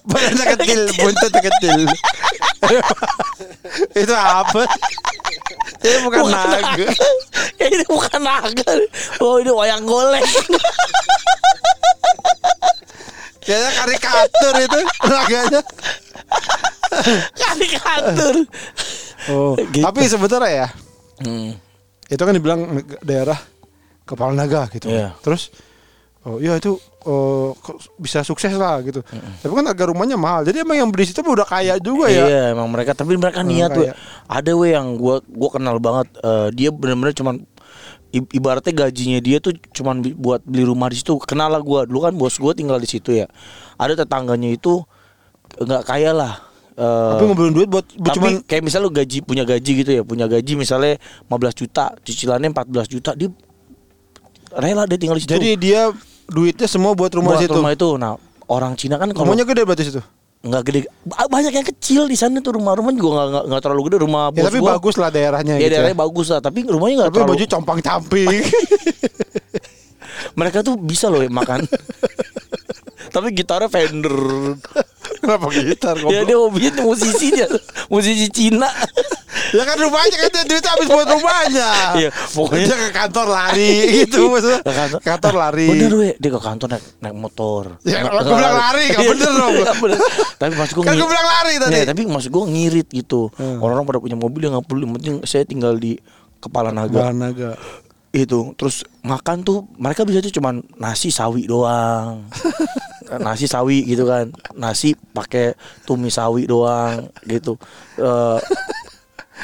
badannya kecil, buntutnya kecil. itu apa? Ini bukan naga. Ya ini bukan naga. Oh ini wayang golek. Kayaknya karikatur itu naganya. Karikatur. Oh, Gitu. tapi sebenarnya ya, Hmm. itu kan dibilang daerah kepala naga gitu. Iya. Terus oh iya itu oh, kok bisa sukses lah gitu. Tapi kan harga rumahnya mahal. Jadi emang yang beli situ udah kaya juga ya. Iya emang mereka tapi mereka niat tuh. Ada we yang gua gua kenal banget eh, dia benar-benar cuman ibaratnya gajinya dia tuh cuman buat beli rumah di situ. Kenal lah gua. Dulu kan bos gua tinggal di situ ya. Ada tetangganya itu nggak kaya lah. Eh, Tapi ngumpulin duit buat, buat tapi cuman kayak misalnya lu gaji punya gaji gitu ya, punya gaji misalnya 15 juta, cicilannya 14 juta, dia rela dia tinggal di situ. jadi dia duitnya semua buat rumah buat situ. rumah itu. Nah, orang Cina kan kalau Rumahnya gede berarti situ. Nggak gede ba- banyak yang kecil di sana tuh rumah-rumah juga nggak nggak- terlalu gede rumah Ya bos tapi gua. bagus lah daerahnya ya gitu. daerahnya bagus lah tapi rumahnya nggak Tapi terlalu baju compang camping. mereka tuh bisa loh ya makan tapi gitarnya Fender Kenapa gitar ya dia hobinya musisi dia musisi Cina Ya kan rumahnya kan duitnya habis buat rumahnya. Iya, pokoknya- dia ke kantor lari gitu maksudnya. Ke kantor. kantor lari. bener we dia ke kantor naik naik motor Ya, nggak bilang lari, nggak Iya, bener dong. bener. tapi maksud gue Kan gua bilang lari tadi. tapi maksud gue ngirit gitu Hmm. orang-orang pada punya mobil yang nggak perlu yang penting saya tinggal di kepala naga Bahan naga. itu terus makan tuh mereka bisa tuh cuman nasi sawi doang nasi sawi gitu kan nasi pakai tumis sawi doang gitu Eh,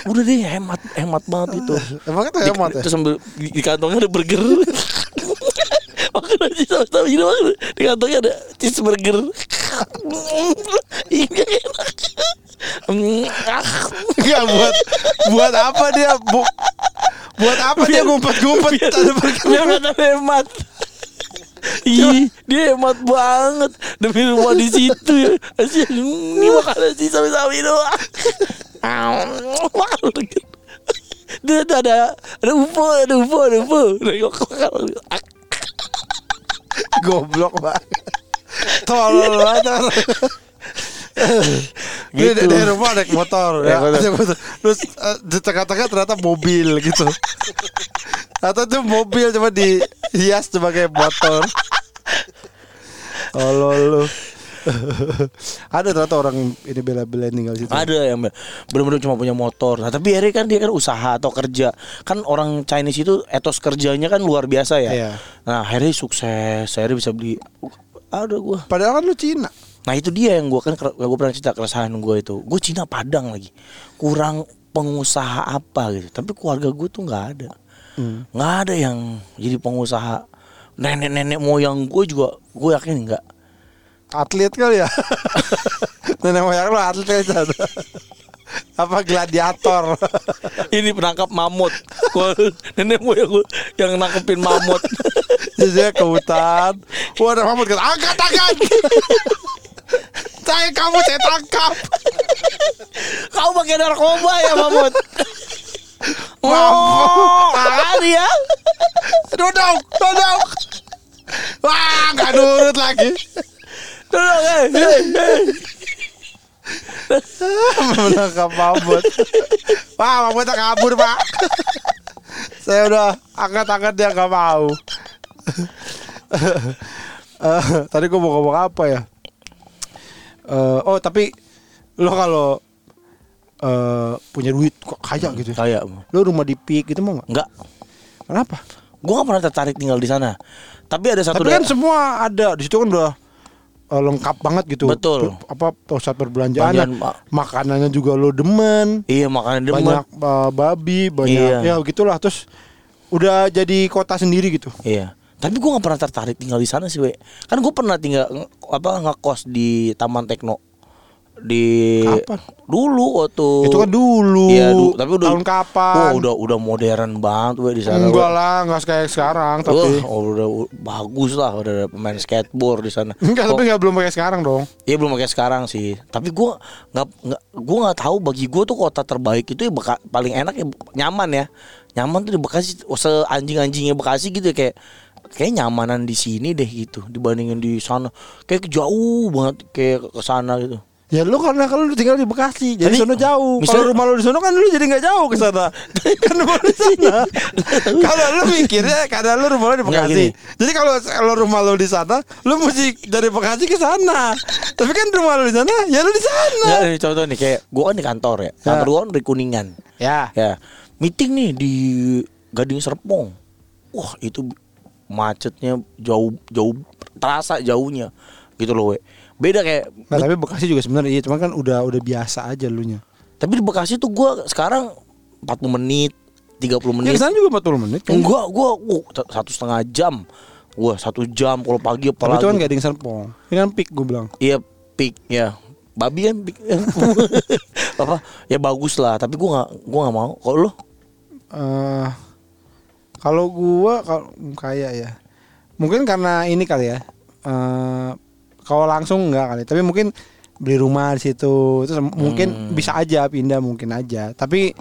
udah deh hemat hemat banget gitu Emang itu Di- hemat ya? terus sambil di, di kantongnya ada burger makan nasi sawi sawi doang di kantongnya ada cheeseburger Iya, enak Enggak buat buat apa dia bu, buat apa dia ngumpet-ngumpet biar, ada burger. biar kata hemat Ih, dia hemat banget demi rumah di situ ya. Asyik, ini makan nasi sawi-sawi doang. Dia tuh ada ada UFO, ada UFO, ada UFO. Goblok banget. Tolol banget. Dia Gitu. dari rumah naik motor ya. Naik motor. Naik motor. Terus eh, di tengah-tengah ternyata mobil gitu. Atau itu mobil cuma dihias sebagai motor. Tolol lu. Ada ternyata orang ini bela-belain tinggal situ. Ada yang benar-benar cuma punya motor. Nah, tapi akhirnya kan dia kan usaha atau kerja. Kan orang Chinese itu etos kerjanya kan luar biasa ya. Iya. Nah, akhirnya sukses. Akhirnya bisa beli ada gua. Padahal kan lu Cina. Nah itu dia yang gue kan gue pernah cerita keresahan gue itu. Gue Cina Padang lagi, kurang pengusaha apa gitu. Tapi keluarga gue tuh nggak ada, Hmm. nggak ada yang jadi pengusaha. Nenek-nenek moyang gue juga gue yakin nggak. Atlet kali ya. Nenek moyang lu atlet kan. Apa gladiator. Ini penangkap mamut. Nenek moyang gue yang nangkepin mamut. Jadi ke hutan. Wah ada mamut kan. Angkat tangan. Saya kamu saya tangkap. Kau pakai narkoba ya mamut. Oh, ah dia. Duduk, duduk. Wah, nggak nurut lagi. Duduk, eh. Menangkap mamut. Wah, mamutnya kabur, Pak. Saya udah angkat-angkat dia nggak mau. Eh, tadi gua mau ngomong apa ya? Eh, oh, tapi lo kalau eh, punya duit kok kaya gitu. ya? Kayak Lo rumah di Pik gitu mau nggak? enggak. Kenapa? Gue gak pernah tertarik tinggal di sana. Tapi ada satu Tapi kan daerah- semua ada di situ kan udah eh, lengkap banget gitu. Betul. Apa pusat perbelanjaan, Belanjaan, Pak. makanannya juga lo demen, Iya makanan demen. banyak eh, babi, banyak Iya. ya gitulah. Terus udah jadi kota sendiri gitu. Iya. Tapi gue gak pernah tertarik tinggal di sana sih, we. Kan gue pernah tinggal apa ngekos di Taman Tekno di Kapan? dulu waktu Itu kan dulu. Iya, du- tapi udah tahun kapan? Wah, udah udah modern banget we di sana. Enggak lah, enggak kayak sekarang tapi. oh, udah bagus lah, udah ada pemain skateboard di sana. Enggak, tapi enggak belum kayak sekarang dong. Iya belum kayak sekarang sih. Tapi gua nggak nggak gua nggak tahu bagi gua tuh kota terbaik itu ya Beka- paling enak ya nyaman ya. Nyaman tuh di Bekasi se anjing-anjingnya Bekasi gitu ya, kayak kayak nyamanan di sini deh gitu dibandingin di sana. Kayak jauh banget kayak ke sana gitu. Ya lu karena kalau lu tinggal di Bekasi, jadi sono jauh. Kalau rumah lu di sono kan lu jadi nggak jauh ke sana. kan rumah lu di sana. kalau lu mikirnya karena lu rumah lu di Bekasi. Jadi kalau kalau rumah lu di sana, lu mesti dari Bekasi ke sana. Tapi kan rumah lu di sana, ya lu di sana. Nih, contoh nih kayak gua kan di kantor ya. Kantor gua kan di Kuningan. Ya. Ya, meeting nih di Gading Serpong. Wah, itu macetnya jauh jauh terasa jauhnya. Gitu loh, we. Beda kayak Nah, tapi Bekasi juga sebenarnya iya, cuma kan udah udah biasa aja lu nya. Tapi di Bekasi tuh gua sekarang 40 menit, 30 Ya menit. ke sana juga 40 menit kan. Enggak, gua uh, satu setengah jam. Gua satu jam kalau pagi Tapi apalagi. itu kan Gading Serpong. Ini kan peak gue bilang. Iya, peak ya. Babi kan peak. apa? Ya bagus lah, tapi gua nggak gua nggak mau. Kalau lu? eh kalau gua kalau kayak ya. Mungkin karena ini kali ya. eh kalau langsung enggak kali, tapi mungkin beli rumah di situ terus mungkin bisa aja pindah mungkin aja. Tapi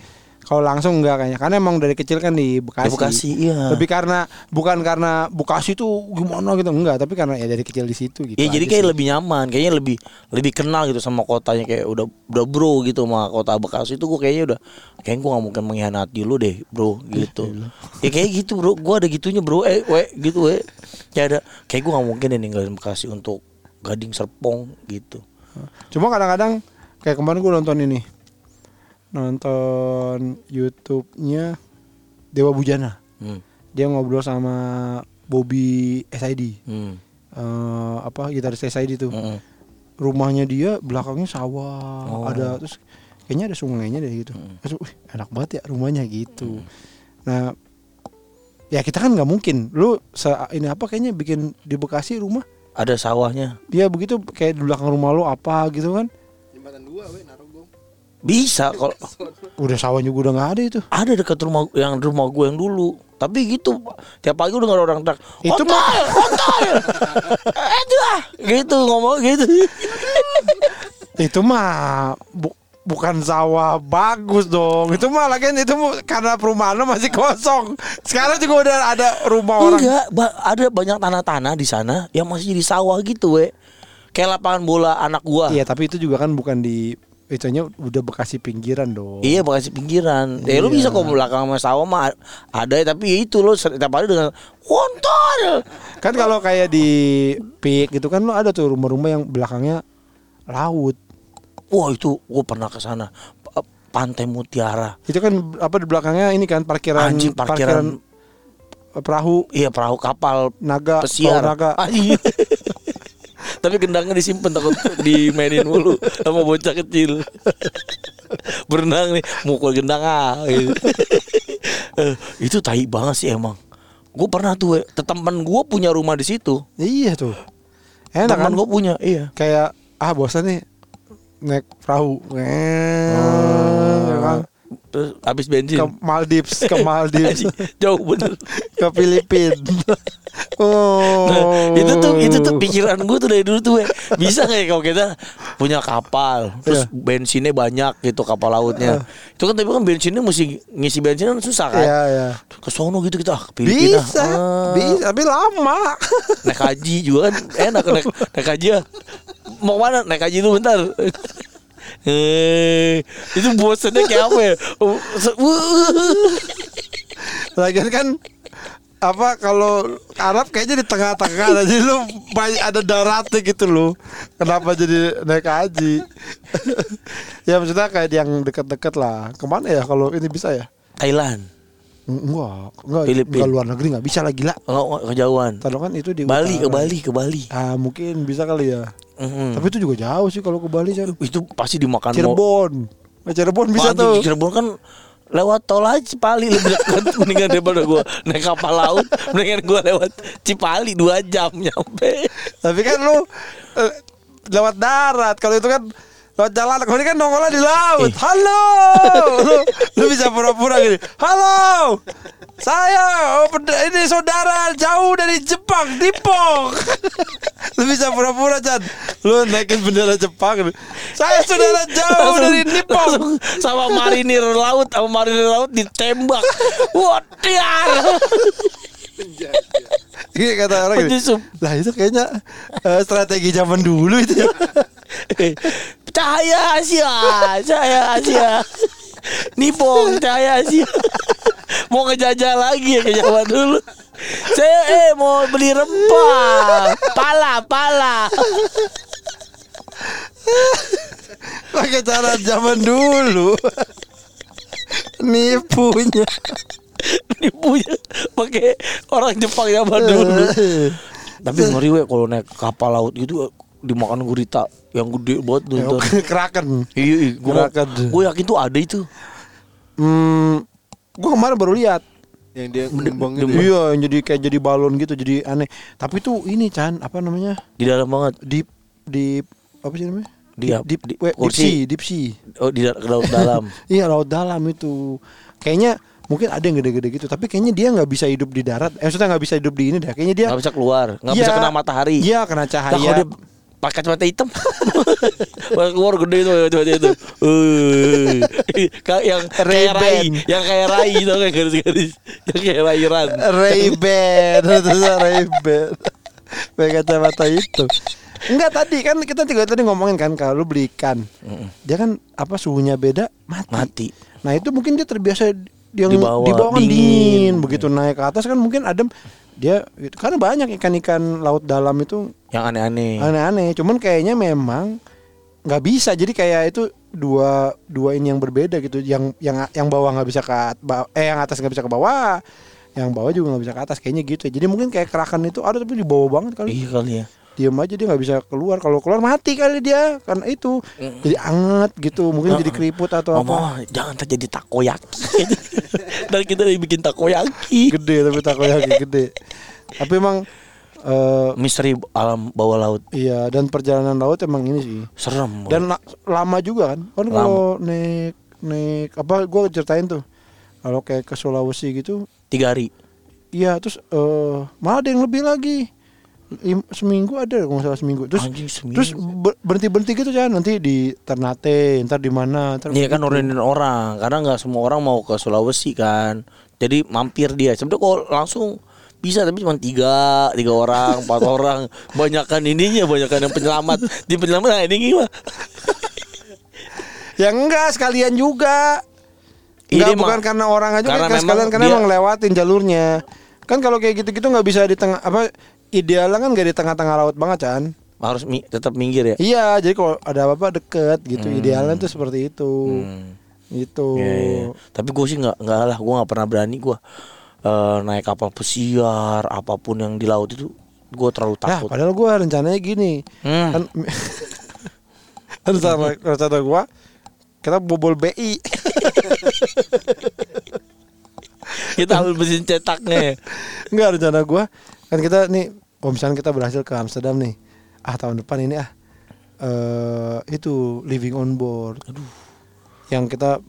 kalau langsung enggak kayaknya karena emang dari kecil kan di Bekasi. Di Bekasi, iya. Lebih karena bukan karena Bekasi tuh gimana gitu enggak, tapi karena ya dari kecil di situ gitu. Ya jadi kayak sih. lebih nyaman, kayaknya lebih lebih kenal gitu sama kotanya kayak udah udah bro gitu sama kota Bekasi itu gue kayaknya udah kayaknya gue gak mungkin mengkhianati lu deh bro gitu. ya kayak gitu bro, gue ada gitunya bro, eh we gitu we. Ya ada kayak gue gak mungkin deh ninggalin Bekasi untuk Gading Serpong gitu. Cuma kadang-kadang kayak kemarin gue nonton ini nonton YouTube-nya Dewa Bujana. Hmm. Dia ngobrol sama Bobby SID. Hmm. Eh, apa gitaris SID tuh. Mm-mm. Rumahnya dia belakangnya sawah, Oh. ada terus kayaknya ada sungainya deh gitu. Terus, "Wih, enak banget ya rumahnya gitu. Nah, ya kita kan nggak mungkin. Lu ini apa kayaknya bikin di Bekasi rumah? Ada sawahnya. Dia begitu kayak di belakang rumah lu apa gitu kan? Jembatan dua we Narogong. Bisa kalau Udah sawah juga udah nggak ada itu. ada dekat rumah yang rumah gue yang dulu. Tapi gitu tiap pagi udah gak ada orang teriak. Itu Hotel, hotel. Eh dah. Gitu ngomong gitu. Itu mah bu- bukan sawah bagus dong. Itu mah lagi itu karena perumahan lo masih kosong. Sekarang juga udah ada rumah orang. Enggak, ba- ada banyak tanah-tanah di sana yang masih jadi sawah gitu, we. Kayak lapangan bola anak gua. Iya, tapi itu juga kan bukan di itunya udah Bekasi pinggiran dong. Iya Bekasi pinggiran. Ya lu Iya. bisa kok belakang sama sawah mah ada tapi ya itu lo setiap hari dengan kontol. Kan kalau kayak di Pik gitu kan lo ada tuh rumah-rumah yang belakangnya laut. Wah itu gua pernah ke sana. Pa- Pantai Mutiara. Itu kan apa di belakangnya ini kan parkiran Anjing parkiran, perahu iya perahu kapal naga pesiar. naga. Anjing. Tapi gendangnya disimpan takut dimainin mulu sama bocah kecil. Berenang nih, mukul gendang ah. gitu. Eh, itu tai banget sih emang. Gue pernah tuh, we, teman gue punya rumah di situ. Iya tuh. Enak kan? Teman gue punya, iya. kayak ah bosan nih naik perahu. Eh, ya kan? Terus habis bensin. ke Maldives, ke Maldives, Jauh bener. ke Filipina. oh. Nah, itu tuh itu tuh pikiran gue tuh dari dulu tuh we. bisa nggak ya kalau kita punya kapal terus Iya. bensinnya banyak gitu kapal lautnya itu kan tapi kan bensinnya mesti ngisi bensin kan susah kan Iya, iya. ke sono gitu kita ah, ke Filipina Bisa, Ah. bisa, tapi lama. naik haji juga kan enak naik, naik haji ya mau mana naik haji dulu bentar eh itu bosannya kayak apa ya Oh, Lagian kan apa kalau Arab kayaknya di tengah-tengah jadi lu banyak ada daratnya gitu loh. Kenapa jadi naik haji? ya maksudnya kayak yang deket-deket lah. Ke mana ya kalau ini bisa ya? Thailand Enggak, enggak, Filipina. enggak luar negeri enggak bisa lah gila. oh, kejauhan Tadi kan itu di Bali ke utara. Bali ke Bali Ah, mungkin bisa kali ya. Mhm. Tapi itu juga jauh sih kalau ke Bali kan. itu pasti dimakan Cirebon. Eh, Cirebon bisa Anjing, tuh. Cirebon kan lewat tol aja Cipali lebih dekat mendingan daripada gua naik kapal laut mendingan gua lewat Cipali dua jam nyampe Tapi kan lu eh, lewat darat. Kalau itu kan Laut jalan kemudian kan nongolnya di laut. Eh. Halo. Lu, lu bisa pura-pura gini. Halo. Saya oh, ini saudara jauh dari Jepang, Dipok. lu bisa pura-pura Chan. Lu naikin bendera Jepang. Saya saudara jauh dari Nippon. Langsung sama marinir laut sama marinir laut ditembak. Wadiar. Iya kata orang gini. Lah itu kayaknya eh, strategi zaman dulu itu ya. Cahaya Asia, cahaya Asia. Nipong cahaya Asia. Mau ngejajah lagi ya ke zaman dulu. Saya eh mau beli rempah. Pala, pala. Pakai cara zaman dulu. Nipunya. Nipunya pakai orang Jepang zaman dulu. Tapi ngeri we kalau naik kapal laut gitu dimakan gurita yang gede banget tuh. ntar. Keraken. Iya, iya. gue Gerakan. gue yakin tuh ada itu. Hmm, gua kemarin baru lihat. Yang dia ngembang gitu. ya. Iya, yang jadi kayak jadi balon gitu, jadi aneh. Tapi tuh ini Chan, apa namanya? Di dalam banget. Deep deep apa sih namanya? Di- deep, deep, di- we- deep kursi. sea, deep sea. Oh di laut dalam. Iya, laut dalam itu. Kayaknya mungkin ada yang gede-gede gitu, tapi kayaknya dia nggak bisa hidup di darat. Eh, maksudnya nggak bisa hidup di ini dah. Kayaknya dia nggak bisa keluar, nggak Iya. bisa kena matahari. Iya, kena Nah, kalau cahaya. dia pakai kacamata hitam, keluar gede tuh kacamata itu. Eh, kayak yang kayak rai, yang kayak rai itu kayak garis-garis, yang kayak rairan. Ray-Ban, terus Ray-Ban. Pakai kacamata itu. Enggak tadi kan kita juga tadi ngomongin kan kalau lu beli ikan, dia kan apa suhunya beda mati. Mati. Nah itu mungkin dia terbiasa yang Di bawah, kan dingin. dingin. begitu naik ke atas kan mungkin adem. Dia gitu. karena banyak ikan-ikan laut dalam itu Yang aneh-aneh. aneh-aneh. Cuman kayaknya memang nggak bisa. Jadi kayak itu dua dua ini yang berbeda gitu. Yang yang yang bawah nggak bisa ke eh yang atas nggak bisa ke bawah. Yang bawah juga nggak bisa ke atas kayaknya gitu. Jadi mungkin kayak kerakan itu ada tapi di bawah banget kali. Iya kali ya. Diem aja dia nggak bisa keluar. Kalau keluar mati kali dia karena itu. Jadi anget gitu. Mungkin jadi keriput atau apa. Jangan terjadi takoyaki. Dan kita bikin takoyaki. Gede tapi takoyaki gede. Tapi emang eh Misteri alam bawah laut. iya dan perjalanan laut emang ini sih. Serem. Dan la- lama juga kan. Kan kalau naik naik apa gua ceritain tuh. Kalau kayak ke Sulawesi gitu, tiga hari. iya terus eh malah ada yang lebih lagi. Seminggu ada kalau nggak salah seminggu. Terus Anjing, seminggu. terus ber- berhenti-berhenti gitu kan nanti di Ternate, ntar di mana, ntar Iya kan begitu. nurunin orang karena nggak semua orang mau ke Sulawesi kan. Jadi mampir dia. Sebenarnya kalau langsung bisa tapi cuma tiga, tiga orang, empat orang. Banyakan ininya, banyakan yang penyelamat. Di penyelamat nah ini gimana? Ya enggak sekalian juga. Ini Enggak bukan karena orang aja karena kan sekalian karena dia- emang lewatin jalurnya. Kan kalau kayak gitu-gitu nggak bisa di tengah apa idealnya kan gak di tengah-tengah laut banget kan. Harus mi- tetap minggir ya. Iya, jadi kalau ada apa-apa deket gitu. Idealnya tuh seperti itu. Hmm. Gitu. Iya, iya. Tapi gue sih nggak nggak lah, gue nggak pernah berani gue eh, naik kapal pesiar apa pun yang di laut itu gue terlalu Nah, takut. padahal gua rencananya gini. Hmm. Kan rencana rencana gua kita bobol BI. Kita ambil mesin cetaknya. Enggak rencana gua kan kita nih kalau misalnya kita berhasil ke Amsterdam nih. Ah tahun depan ini ah eh itu living on board. Aduh. Yang kita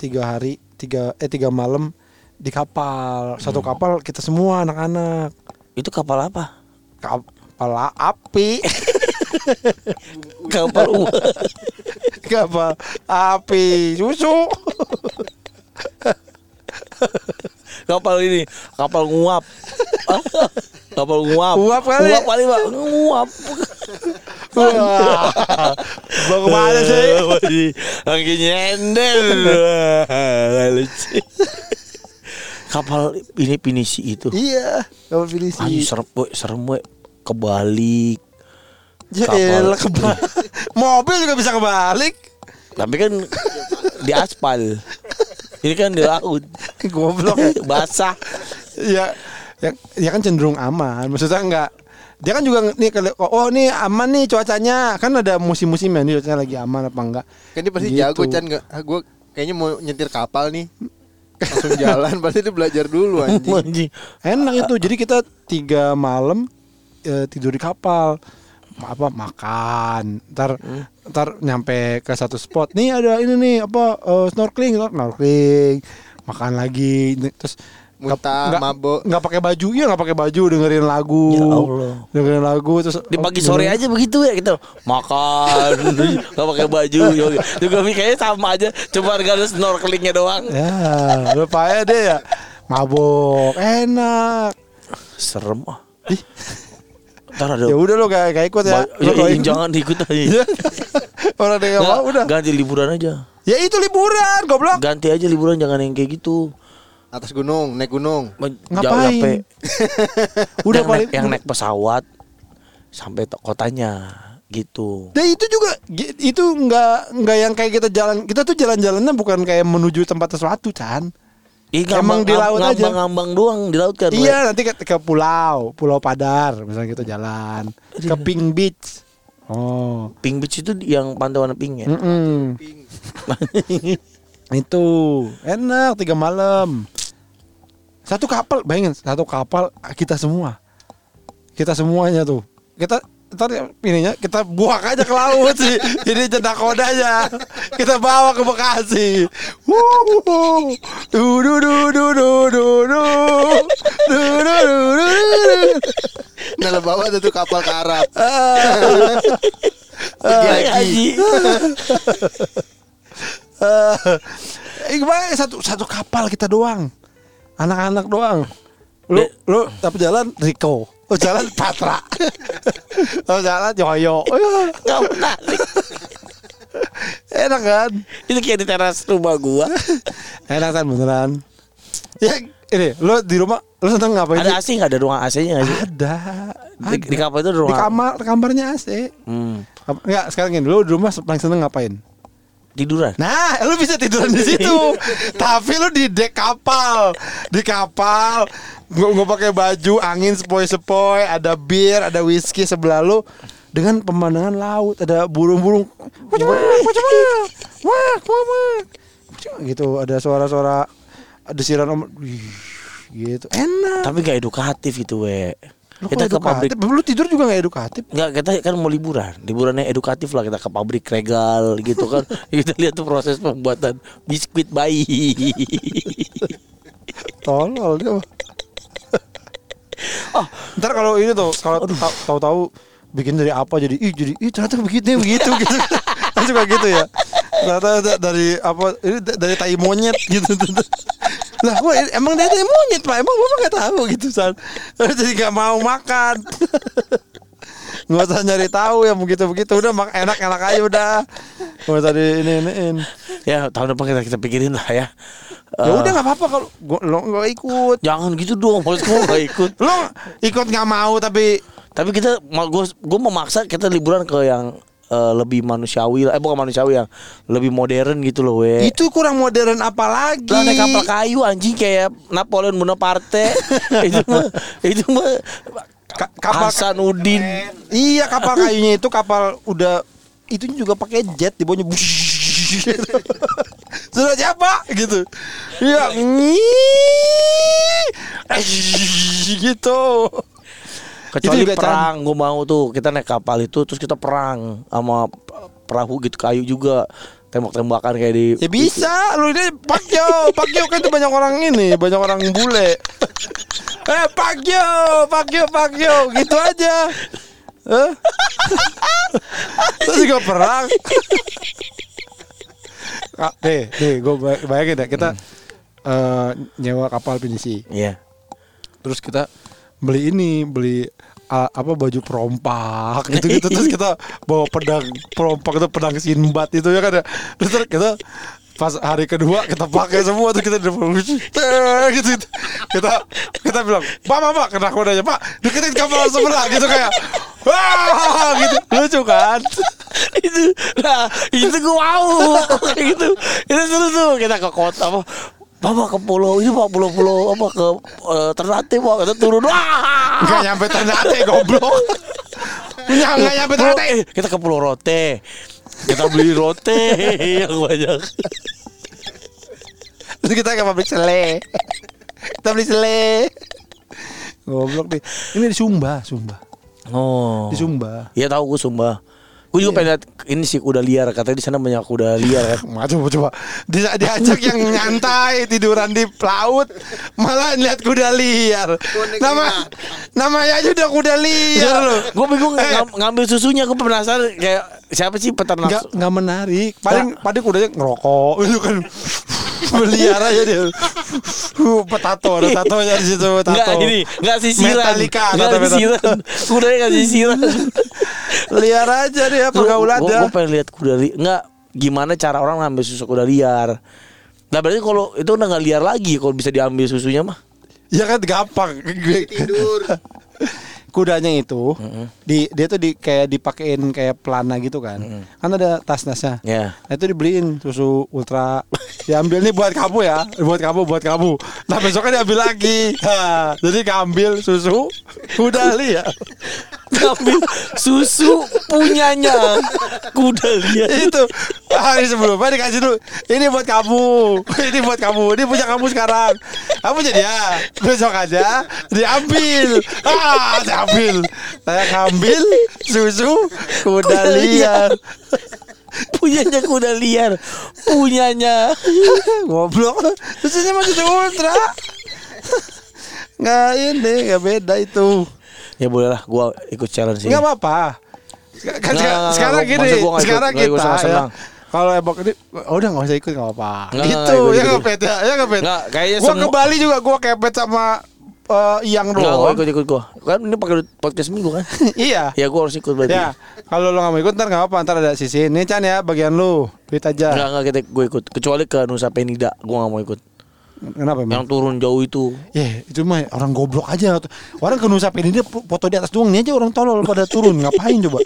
tiga hari tiga eh tiga malam di kapal satu kapal kita semua anak-anak itu kapal apa? kapal api Kapal uang. kapal api susu kapal ini kapal nguap kapal nguap Nguap kali. nguap kali pak nguap bawa ke mana sih? lagi nyender lucu. kapal ini pinisi itu Iya, kapal finisi. Anjing serem we, serem we. kebalik Ya kapal. elah, keba- Mobil juga bisa kebalik. tapi kan di aspal ini kan di laut Goblok. ya. basah ya, ya, ya kan cenderung aman. Maksudnya enggak dia kan juga nih kalau oh nih aman nih cuacanya kan ada musim-musimnya nih cuacanya lagi aman apa enggak Kan dia pasti Gitu. jago Chan nggak? Ah, gue kayaknya mau nyetir kapal nih. Langsung jalan pasti dia belajar dulu anjing. anjing enak itu jadi kita tiga malam eh, tidur di kapal apa makan. Ntar Hmm. ntar nyampe ke satu spot nih ada ini nih apa eh, snorkeling snorkeling makan lagi. Terus nggak- mabok. nggak pakai baju ya nggak pakai baju dengerin lagu. Ya Allah. dengerin lagu terus Di pagi sore aja begitu ya gitu makan nggak pakai baju juga kayaknya sama aja cuma gak ada snorkelingnya doang. Ya lupa ya deh ya. Mabok enak. Serem ah ntar ada ya udah lo gak, gak ikut ya, Ba- ya, ya, ikut. jangan ikut aja Iya. orang Nggak, mau udah ganti liburan aja ya itu liburan goblok ganti aja liburan jangan yang kayak gitu Atas gunung, naik gunung. Ma- Ngapain? udah yang, paling naik, yang naik pesawat sampai to- kotanya gitu Dan itu juga itu nggak nggak yang kayak kita jalan kita tuh jalan-jalannya bukan kayak menuju tempat sesuatu Chan. Ih, Emang di laut aja. ngambang-ngambang doang di laut kan Iya nanti ke, ke pulau Pulau Padar misalnya kita jalan ke Pink Beach. Oh. Pink Beach itu yang pantai warna pink ya Mm-mm. itu enak tiga malam. Satu kapal bayangin satu kapal kita semua kita semuanya tuh kita ntar ya, ininya kita buang aja ke laut sih ini jendak kodanya kita bawa ke Bekasi Wuh. du du du du du du du du du du du du. Nah, lo bawa tuh, kapal ke Arab. Ah. Ay, lagi. Eh, gimana satu satu kapal kita doang anak-anak doang lu lu tapi jalan Rico lu jalan Patra lu jalan Yoyo. Nggak menarik enak kan? Itu kayak di teras rumah gua. Enak kan beneran? Ya ini lu di rumah lu seneng ngapain? Ada? AC nggak? Ada ruang AC nya nggak sih? Ada di, ada. di kapal itu ada di ruang kamar kamarnya AC hmm. Enggak, sekarang gini, lu di rumah paling seneng ngapain? Tiduran Nah, lu bisa tiduran di situ. Tapi lu di dek kapal. Di kapal nggak nggak pakai baju, angin sepoi-sepoi, ada bir, ada whisky sebelah lu dengan pemandangan laut, ada burung-burung. Wah, wah, wah. Gitu, ada suara-suara desiran om gitu. Enak. tapi nggak edukatif itu we Lu kita ke pabrik? Lu tidur juga gak edukatif. Nggak, kita kan mau liburan Liburannya edukatif lah Kita ke pabrik regal gitu kan Kita lihat tuh proses pembuatan biskuit bayi Tolol dia. Oh, Ntar kalau ini tuh kalau ta- tahu-tahu bikin dari apa jadi ih jadi ih ternyata begitu begitu gitu. Kan suka gitu ya. Ternyata da- dari apa ini da- dari tai monyet gitu. Lah gua emang dari tai monyet Pak. Emang Bapak gak tahu gitu San. Jadi gak mau makan. Nggak usah nyari tahu yang begitu-begitu udah mak enak-enak aja udah. Nggak usah di ini iniin. Ya tahun depan kita, kita pikirin lah ya Ya Eh, udah nggak apa-apa kalau gua lo nggak ikut. Jangan gitu dong Maksud gue gak ikut Lo ikut nggak mau tapi Tapi kita gue gue memaksa kita liburan ke yang eh, lebih manusiawi lah. Eh bukan manusiawi yang lebih modern gitu loh we. itu kurang modern apa lagi? Lah naik kapal kayu anjing kayak Napoleon Bonaparte. itu mah itu mah Ka- kapal Hasanuddin. Iya kapal kayunya itu kapal udah itu juga pakai jet di bawahnya. Sudah siapa gitu. Iya. Eh, gitu. Kecuali Itu juga perang gue mau tuh kita naik kapal itu terus kita perang sama perahu gitu kayu juga tembak-tembakan kayak di Ya bisa, lu ini Pakyo, Pakyo kan itu banyak orang ini, banyak orang bule. Eh Pakyo, Pakyo, Pakyo, gitu aja. Eh? Terus juga perang. Kak, deh, deh, gue bayangin deh kita eh, nyewa kapal pinisi. Iya. Terus kita beli ini, beli ah, apa baju perompak gitu gitu terus kita bawa pedang perompak itu pedang sinbat itu ya kan ya. Terus ter- kita pas hari kedua kita pakai semua tuh kita gitu, gitu. Kita kita bilang pak pak pak kena pak deketin kapal sebelah gitu kayak wah gitu. Lucu kan? Itu nah itu gue mau gitu. Itu seru tuh kita ke kota apa Bapak ke pulau ini pak pulau-pulau apa ke eh, Ternate pak kita turun wah nggak nyampe ternate goblok nggak nggak nyampe ternate Eh, kita ke Pulau Rote kita beli rote yang banyak Terus kita ke pabrik sele. Kita beli sele. Goblok nih. Ini di Sumba, Sumba. Oh. di Sumba. Iya tahu gue Sumba. Gue juga pengen lihat ini sih kuda liar katanya di sana banyak kuda liar kan. Wah, coba coba di, diajak yang nyantai tiduran di laut malah lihat kuda liar. Nama namanya aja udah kuda liar loh. gue bingung Eh. ngam- ngambil susunya gue penasaran kayak siapa sih peternak nggak menarik. Paling paling kudanya ngerokok itu kan beliar aja dia. Uh, Petato, ada tatonya di situ tato. Enggak gini, enggak sisiran. Metallica Enggak sisiran. Kudanya enggak sisiran. Liar aja dia pergaulan Gue dia. pengen lihat kuda liar. Enggak gimana cara orang ngambil susu kuda liar. Nah berarti kalau itu udah nggak liar lagi kalau bisa diambil susunya mah. Ya kan gampang. tidur Kudanya itu di dia tuh di kayak dipakein kayak pelana gitu kan. Kan ada tas-tasnya. Ya. Nah itu dibeliin susu ultra. Diambil nih buat kamu ya. Buat kamu, buat kamu. Nah besoknya diambil lagi. Nah, Jadi ngambil susu. Kuda liar Ngambil susu punyanya. Kuda liar. Itu Hari sebelumnya dikasih dulu Ini buat kamu. Ini buat kamu. Ini punya kamu sekarang. Kamu jadi ya? Besok aja Diambil. Ah diambil. Saya ngambil Susu Kuda liar. Punyanya kuda liar. Punyanya. Goblok. Susunya masih ultra Nggak ini Nggak beda itu Ya boleh lah, gua ikut challenge ini. Nggak apa-apa kan Nggak, nggak, Sekarang nggak, gini gua nggak ikut, Sekarang nggak ikut kita ya senang-senang. Kalau ebok ini oh, Udah nggak usah ikut nggak apa Nggak, Gitu nggak, Ya ikut. nggak pet ya Ya nggak pet Nggak, kayaknya Gua ke Bali juga Gua kepet sama eh, Iyang Enggak, gua doang ikut ikut gua. Kan ini pakai podcast minggu kan? Iya ya gua harus ikut berarti. Ya Kalau lo nggak mau ikut Ntar nggak apa Ntar ada sisi Ini Chan ya Bagian lu Duit aja Enggak enggak kita gue ikut. Kecuali ke Nusa Penida, gua nggak mau ikut. Kenapa emang? Yang turun jauh itu. Ya itu mah orang goblok aja Orang ke Nusa Penida foto di atas doang Ini aja orang tolol pada turun Ngapain coba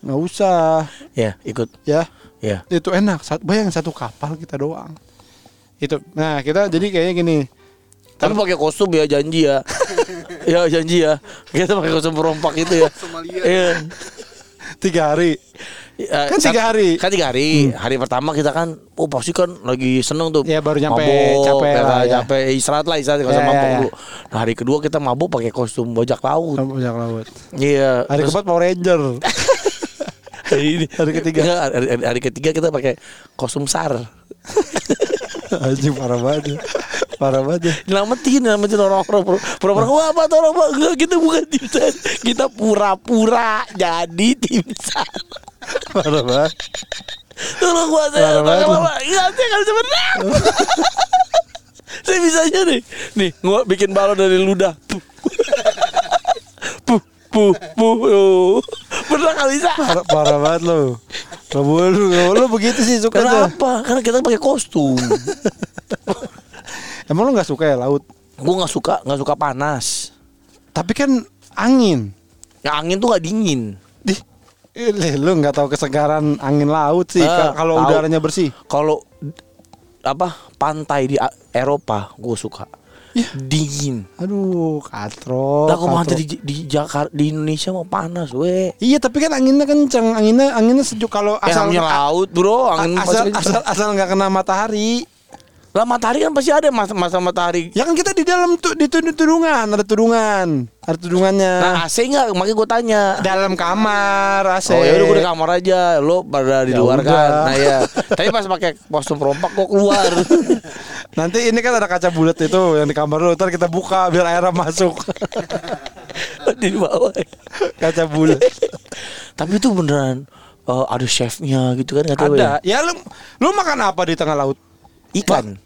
Nggak usah Ya, ikut. Ya Ya. itu enak bayang satu kapal kita doang itu nah kita jadi kayaknya gini Tapi pakai kostum ya janji ya. ya janji ya. Kita pakai kostum perompak itu ya. Somalia. Iya. tiga hari Ya, Kan tiga hari. Kan tiga hari. Hari pertama kita kan, oh pasti kan lagi seneng tuh. Iya, baru nyampe, Mabok, capek ya lah, ya. capek istirahat lah istirahat nggak usah Iya, mabok iya, dulu. Nah hari kedua kita mabok pakai kostum bajak laut. banyak laut Iya. hari terus- keempat Power Ranger hari, ini- hari ketiga. Hari, hari- hari ketiga kita pakai kostum sar. anjing parah banget ya. parah banget ya. Nyelamatin, nyelamatin orang-orang Pura- Pura-pura Wah apa orang Enggak kita bukan tim sar Kita pura-pura Jadi tim sar parah banget. Tolong gua saya gua Iya saya kan bisa berenang Saya bisa aja nih. Nih gua bikin balon dari ludah. Puh. Puh Puh Puh Puh. Berenang gak bisa? Parah, parah banget lo. Gak boleh lu, lu begitu sih suka tuh. Kenapa? Karena kita pakai kostum. Emang lu gak suka ya laut? Gue gak suka Gak suka panas. Tapi kan angin. Ya angin tuh gak dingin. Di, Ih, lu nggak tahu kesegaran angin laut sih ka- kalau udaranya bersih. Kalau apa pantai di Eropa gue suka Ya. dingin. Aduh, katro. Lah kok pantai di, di Jakarta di Indonesia mau panas we. Iya, tapi kan anginnya kencang. Anginnya anginnya sejuk kalau Eh, asal laut bro, angin asal, kencang. asal asal nggak kena matahari. Lah matahari kan pasti ada masa masa matahari. Ya kan kita di dalam tuh di tudung- tudungan, ada tudungan. Ada tudungannya. Nah AC nggak? Makanya gue tanya. dalam kamar AC. Oh ya udah gue di kamar aja, lo pada di Ya luar kan. Nah ya, tapi pas pakai kostum perompak gue keluar. Nanti ini kan ada kaca bulat itu yang di kamar lu, ntar kita buka biar airnya masuk. di bawah. kaca bulat. Tapi itu beneran eh, ada chefnya gitu kan kata ada. Ya lu lu makan apa di tengah laut? Ikan.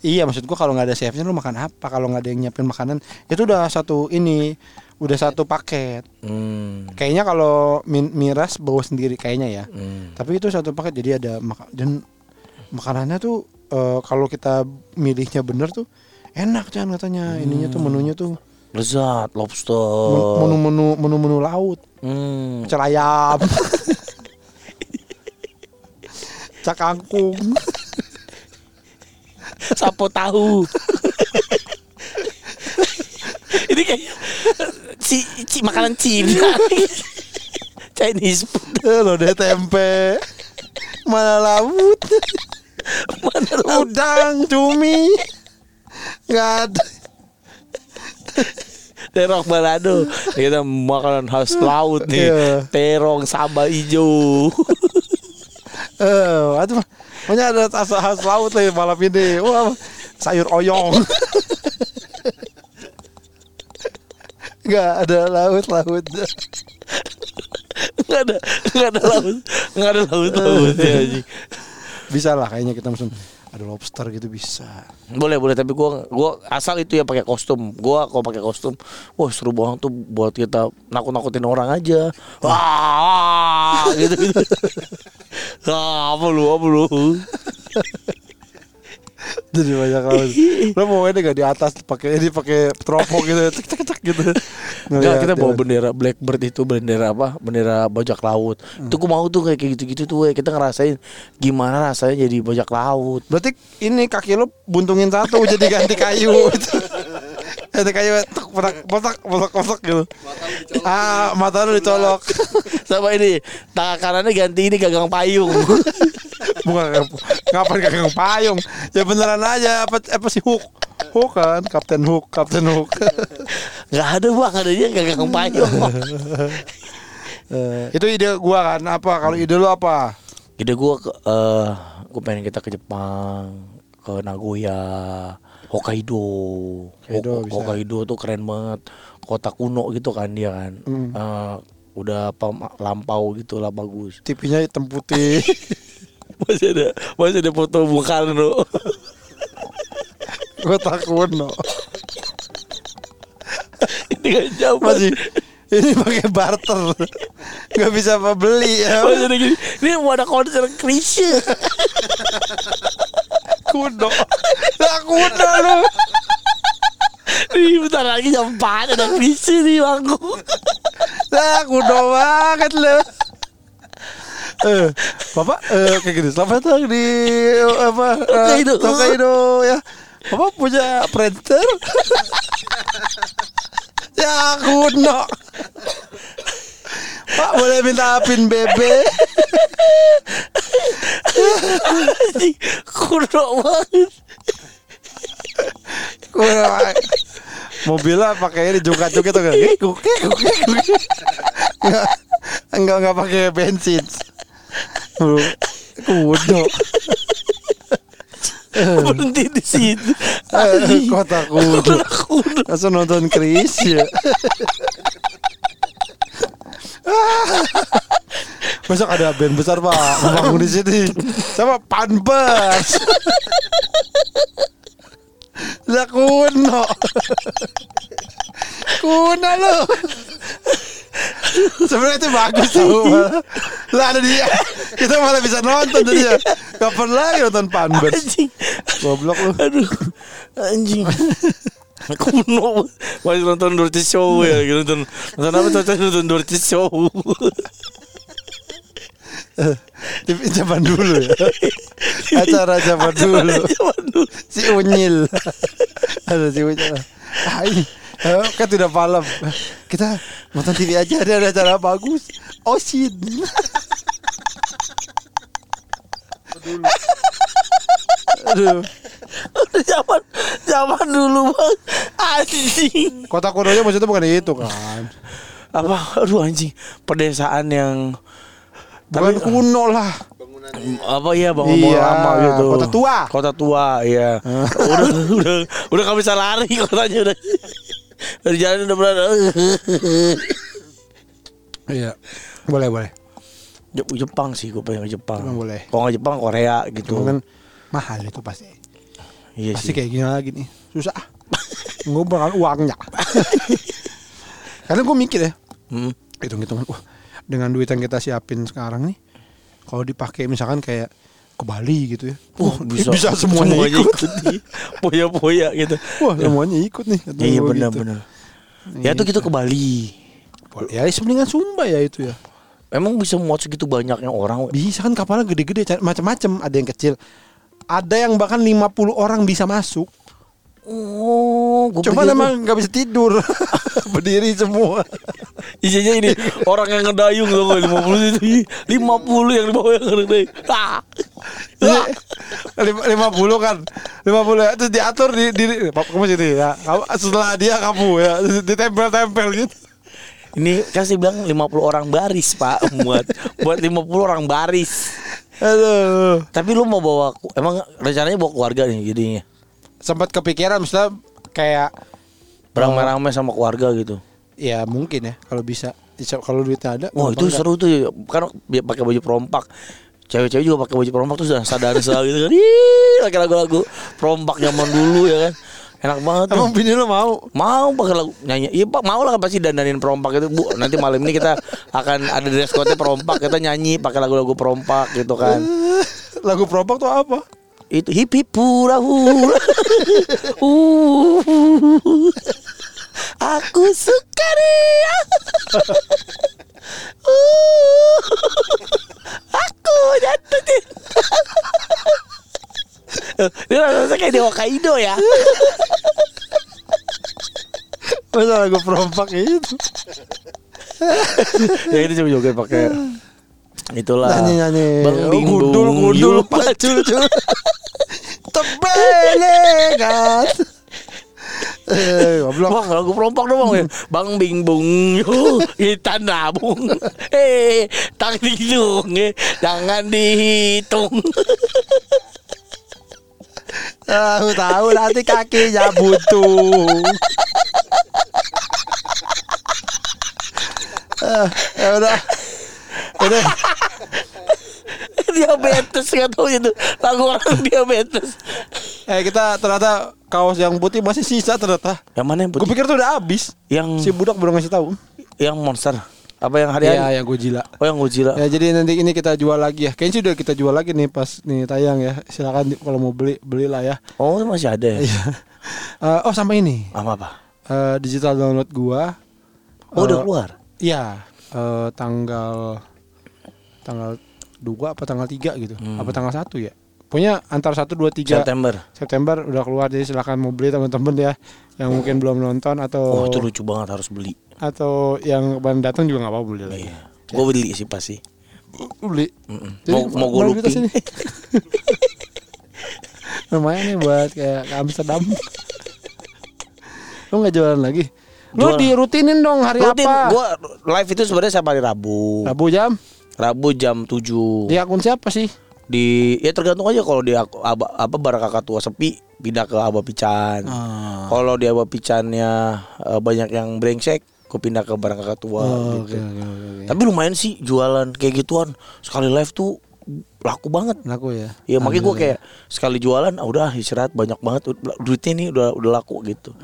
Iya maksud gua kalau nggak ada chefnya lu makan apa kalau nggak ada yang nyiapin makanan itu udah satu ini udah satu paket Hmm. kayaknya kalau miras bawa sendiri kayaknya ya Hmm. tapi itu satu paket jadi ada maka dan makanannya tuh eh, kalau kita milihnya bener tuh enak kan katanya ininya tuh menunya tuh Lezat, lobster. menu-menu menu-menu laut Hmm. pecel ayam cak kangkung Sapo tahu. Ini kayak ci, ci makanan Cina. Chinese food. lo deh tempe mana laut Mana laut? udang cumi nggak ada Terong balado. Kita makanan khas laut nih. Iya. Terong sambal hijau. Eh, aduh, pokoknya ada khas, khas laut nih malam ini. Wah, sayur oyong. Enggak ada laut laut. Enggak ada enggak ada laut. Enggak ada laut laut ya anjing. Bisa lah kayaknya kita pesen ada lobster gitu bisa. Boleh boleh tapi gua gua asal itu ya pakai kostum. Gua kalau pakai kostum, wah seru banget tuh buat kita nakut-nakutin orang aja. Wah, gitu gitu. Ah, apa lu apa lu? Jadi banyak laut. Lo mau ini gak di atas pakai ini pakai teropong gitu, cek cek cek gitu. Enggak, kita bawa Ngeliat, bendera Blackbird itu bendera apa? Bendera bajak laut. Itu gua mau tuh kayak gitu-gitu tuh, we. kita ngerasain gimana rasanya jadi bajak laut. Berarti ini kaki lo buntungin satu jadi ganti kayu. ganti kayu tek, potak potak potak potak gitu. Ah, mata lo dicolok. Sama ini, tangan kanannya ganti ini gagang payung. Bukan ngapain gagang payung. Ya beneran aja apa apa sih hook. Hook kan, Kapten Hook, Kapten Hook. Gak ada bang, adanya gagang payung. Eh, itu ide gua kan apa? Kalau ide lo apa? Ide gue ke, eh gue pengen kita ke Jepang, ke Nagoya, Hokkaido. Hokkaido Hok- bisa. Hokkaido tuh keren banget. Kota kuno gitu kan dia kan. Hmm. Eh, udah apa lampau gitu lah bagus. TV-nya hitam putih. Masih ada masih ada foto Bung Karno. gua takut no. Ini kan jauh Masih ini pakai barter. Gak bisa apa beli ya. Gini. Ini mau ada konser Krisye. Kuno. Lah kuno lu. Nih bentar lagi jam 4 ada Krisye nih bangku. Lah kuno banget lu. Eh, Bapak eh, kayak gini. Selamat datang di eh, apa? eh, Hokkaido. Hokkaido ya. Bapak punya printer? ya kuno. Pak boleh minta pin BB? Kuno banget. Kuno. banget. Mobilnya pakai ini juga-juga tuh kan. Enggak enggak pakai bensin. Bro, Kuno. Berhenti di situ. Eh. Kota kuno. Kota. Langsung nonton Chris ya. Besok ada band besar pak membangun di sini sama Panbers. Lah kuno. kuno lo. Sebenarnya itu bagus malah. Lah ada dia. Kita malah bisa nonton jadi ya. Kapan lagi nonton Panbers? Goblok lu. Aduh. Anjing. Kuno Masih nonton Dirty Show ya gitu. Nonton Nonton apa tuh Nonton Dirty Show zaman dulu ya. Acara zaman dulu. Si Unyil. Ada si Unyil. Ah, kan tidak malam. Kita nonton TV aja ada ada acara bagus. Osin. Aduh. Zaman Zaman dulu bang Anjing Kota kunonya maksudnya bukan itu kan. Apa Aduh anjing Pedesaan yang Bukan kuno lah. apa ya bangun Iya, lama gitu kota tua. kota tua iya udah udah udah gak bisa lari kotanya udah dari jalan udah berada Iya. Boleh boleh. Jep- Jepang sih gue pengen ke Jepang Jepang boleh. kalau nggak Jepang Korea gitu Cuma kan mahal itu pasti. Iya Pasti sih kayak gini lagi nih. Susah. Ngumpulkan uangnya. Karena gue mikir ya. Hmm. hitung-hitungan wah dengan duit yang kita siapin sekarang nih kalau dipakai misalkan kayak ke Bali gitu ya Wah, bisa, bisa semuanya, ikut, nih. Poya-poya gitu. wah semuanya ikut nih Iya gua benar gitu. benar. Ya tuh gitu ke Bali. Boleh. ya sebenarnya Sumba ya itu ya Emang bisa muat segitu banyaknya orang? bisa kan kapalnya gede-gede ca- macam-macam ada yang kecil ada yang bahkan 50 orang bisa masuk. Oh, gua cuma emang nggak bisa tidur. Berdiri semua. Isinya ini orang yang ngedayung loh 50 itu. 50 yang di bawah yang ngedayung. Ah. Ah. lima lima puluh kan? 50 ya. Terus diatur di di kamu sini ya. Kamu setelah dia kamu ya. Ditempel-tempel gitu. Ini kasih bilang 50 orang baris pak buat buat 50 orang baris. Aduh Tapi lu mau bawa emang rencananya bawa keluarga nih jadinya. sempat kepikiran misalnya kayak Beramai-ramai sama keluarga gitu. ya mungkin ya kalau bisa kalau duitnya ada Wah itu enggak? seru tuh kan bi- pakai baju perompak. Cewek-cewek juga pakai baju perompak tuh sudah sadar-sadar gitu kan. Ih, lagu-lagu perompak zaman dulu ya kan. Enak banget emang bini lo mau Mau pakai lagu nyanyi. Iya Pak, mau lah pasti dandanin perompak itu, Bu. Nanti malam ini kita akan ada dress code perompak, kita nyanyi pakai lagu-lagu perompak gitu kan. lagu perompak tuh apa Itu hip hip hura hura. Uh, Aku suka dia. Uh, Aku jatuh Ini rasanya kayak Dewa Kaido ya. masa lagu perompak itu ya itu cuma joget pakai. Itulah. Nyanyi nyanyi bang Oh, bing gundul bung, gundul yuk, pacul cul tebelegan eh goblok Bang, lagu perompak dong bang. Bang bing bung Yo, nabung. Eh Tak dihitung eh. Jangan dihitung tahu tahu nanti kakinya butuh Eh, ya udah. Udah. Diabetes Gak tau itu. Lagu orang diabetes eh kita ternyata kaos yang putih masih sisa ternyata. Yang mana yang gue putih? pikir tuh udah habis. Yang si budak belum ngasih tahu. Yang monster Apa yang hari-hari? Iya, yang Godzilla. Oh yang Godzilla Ya jadi nanti ini kita jual lagi ya. Kayaknya sih udah kita jual lagi nih pas nih tayang ya. Silakan kalau mau beli belilah ya. Oh masih ada ya? Eh, oh sama ini Apa apa? Eh, digital download gua. Oh udah Eh, keluar? Iya. eh, tanggal tanggal 2 apa tanggal 3 gitu. Apa tanggal 1 ya? Pokoknya antara 1 2 3 September September udah keluar jadi silakan mau beli teman-teman ya yang mungkin belum nonton atau Oh itu lucu banget harus beli atau yang baru datang juga nggak apa-apa beli lagi. Iya Gue beli sih pasti beli. Mm-mm. Jadi, Mau, mau gue looping sini. Lumayan nih buat kayak ke Amsterdam. Lu nggak jualan lagi? Lu Jualan. dirutinin dong hari Rutin apa? gue live itu sebenarnya setiap hari Rabu Rabu jam Rabu jam 7 di akun siapa sih? di ya tergantung aja kalau di aku- aba, apa kakak tua sepi pindah ke Aba Pican. Ah. Kalau di Aba Picannya eh, banyak yang brengsek, gue pindah ke barang kakak tua Oh, gitu. oke, oke, oke. Tapi lumayan sih jualan kayak gituan. Sekali live tuh laku banget. Laku ya. Ya makanya gue kayak sekali jualan, ah, udah istirahat banyak banget duitnya nih udah udah laku gitu.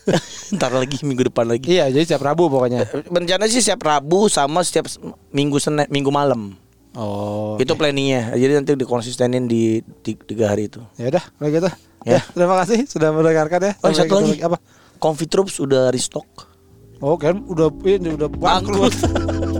Ntar lagi minggu depan lagi. Iya, jadi setiap Rabu pokoknya. Rencana sih setiap Rabu sama setiap minggu Senin minggu malam. Oh. Itu planningnya. Jadi nanti dikonsistenin di ti- tiga hari itu. Ya udah, kalau gitu. Ya. Ya. terima kasih sudah mendengarkan ya. Oh Sampai satu lagi Apa? Comfy Troops udah restock. Oh, kan udah ini udah bangkrut.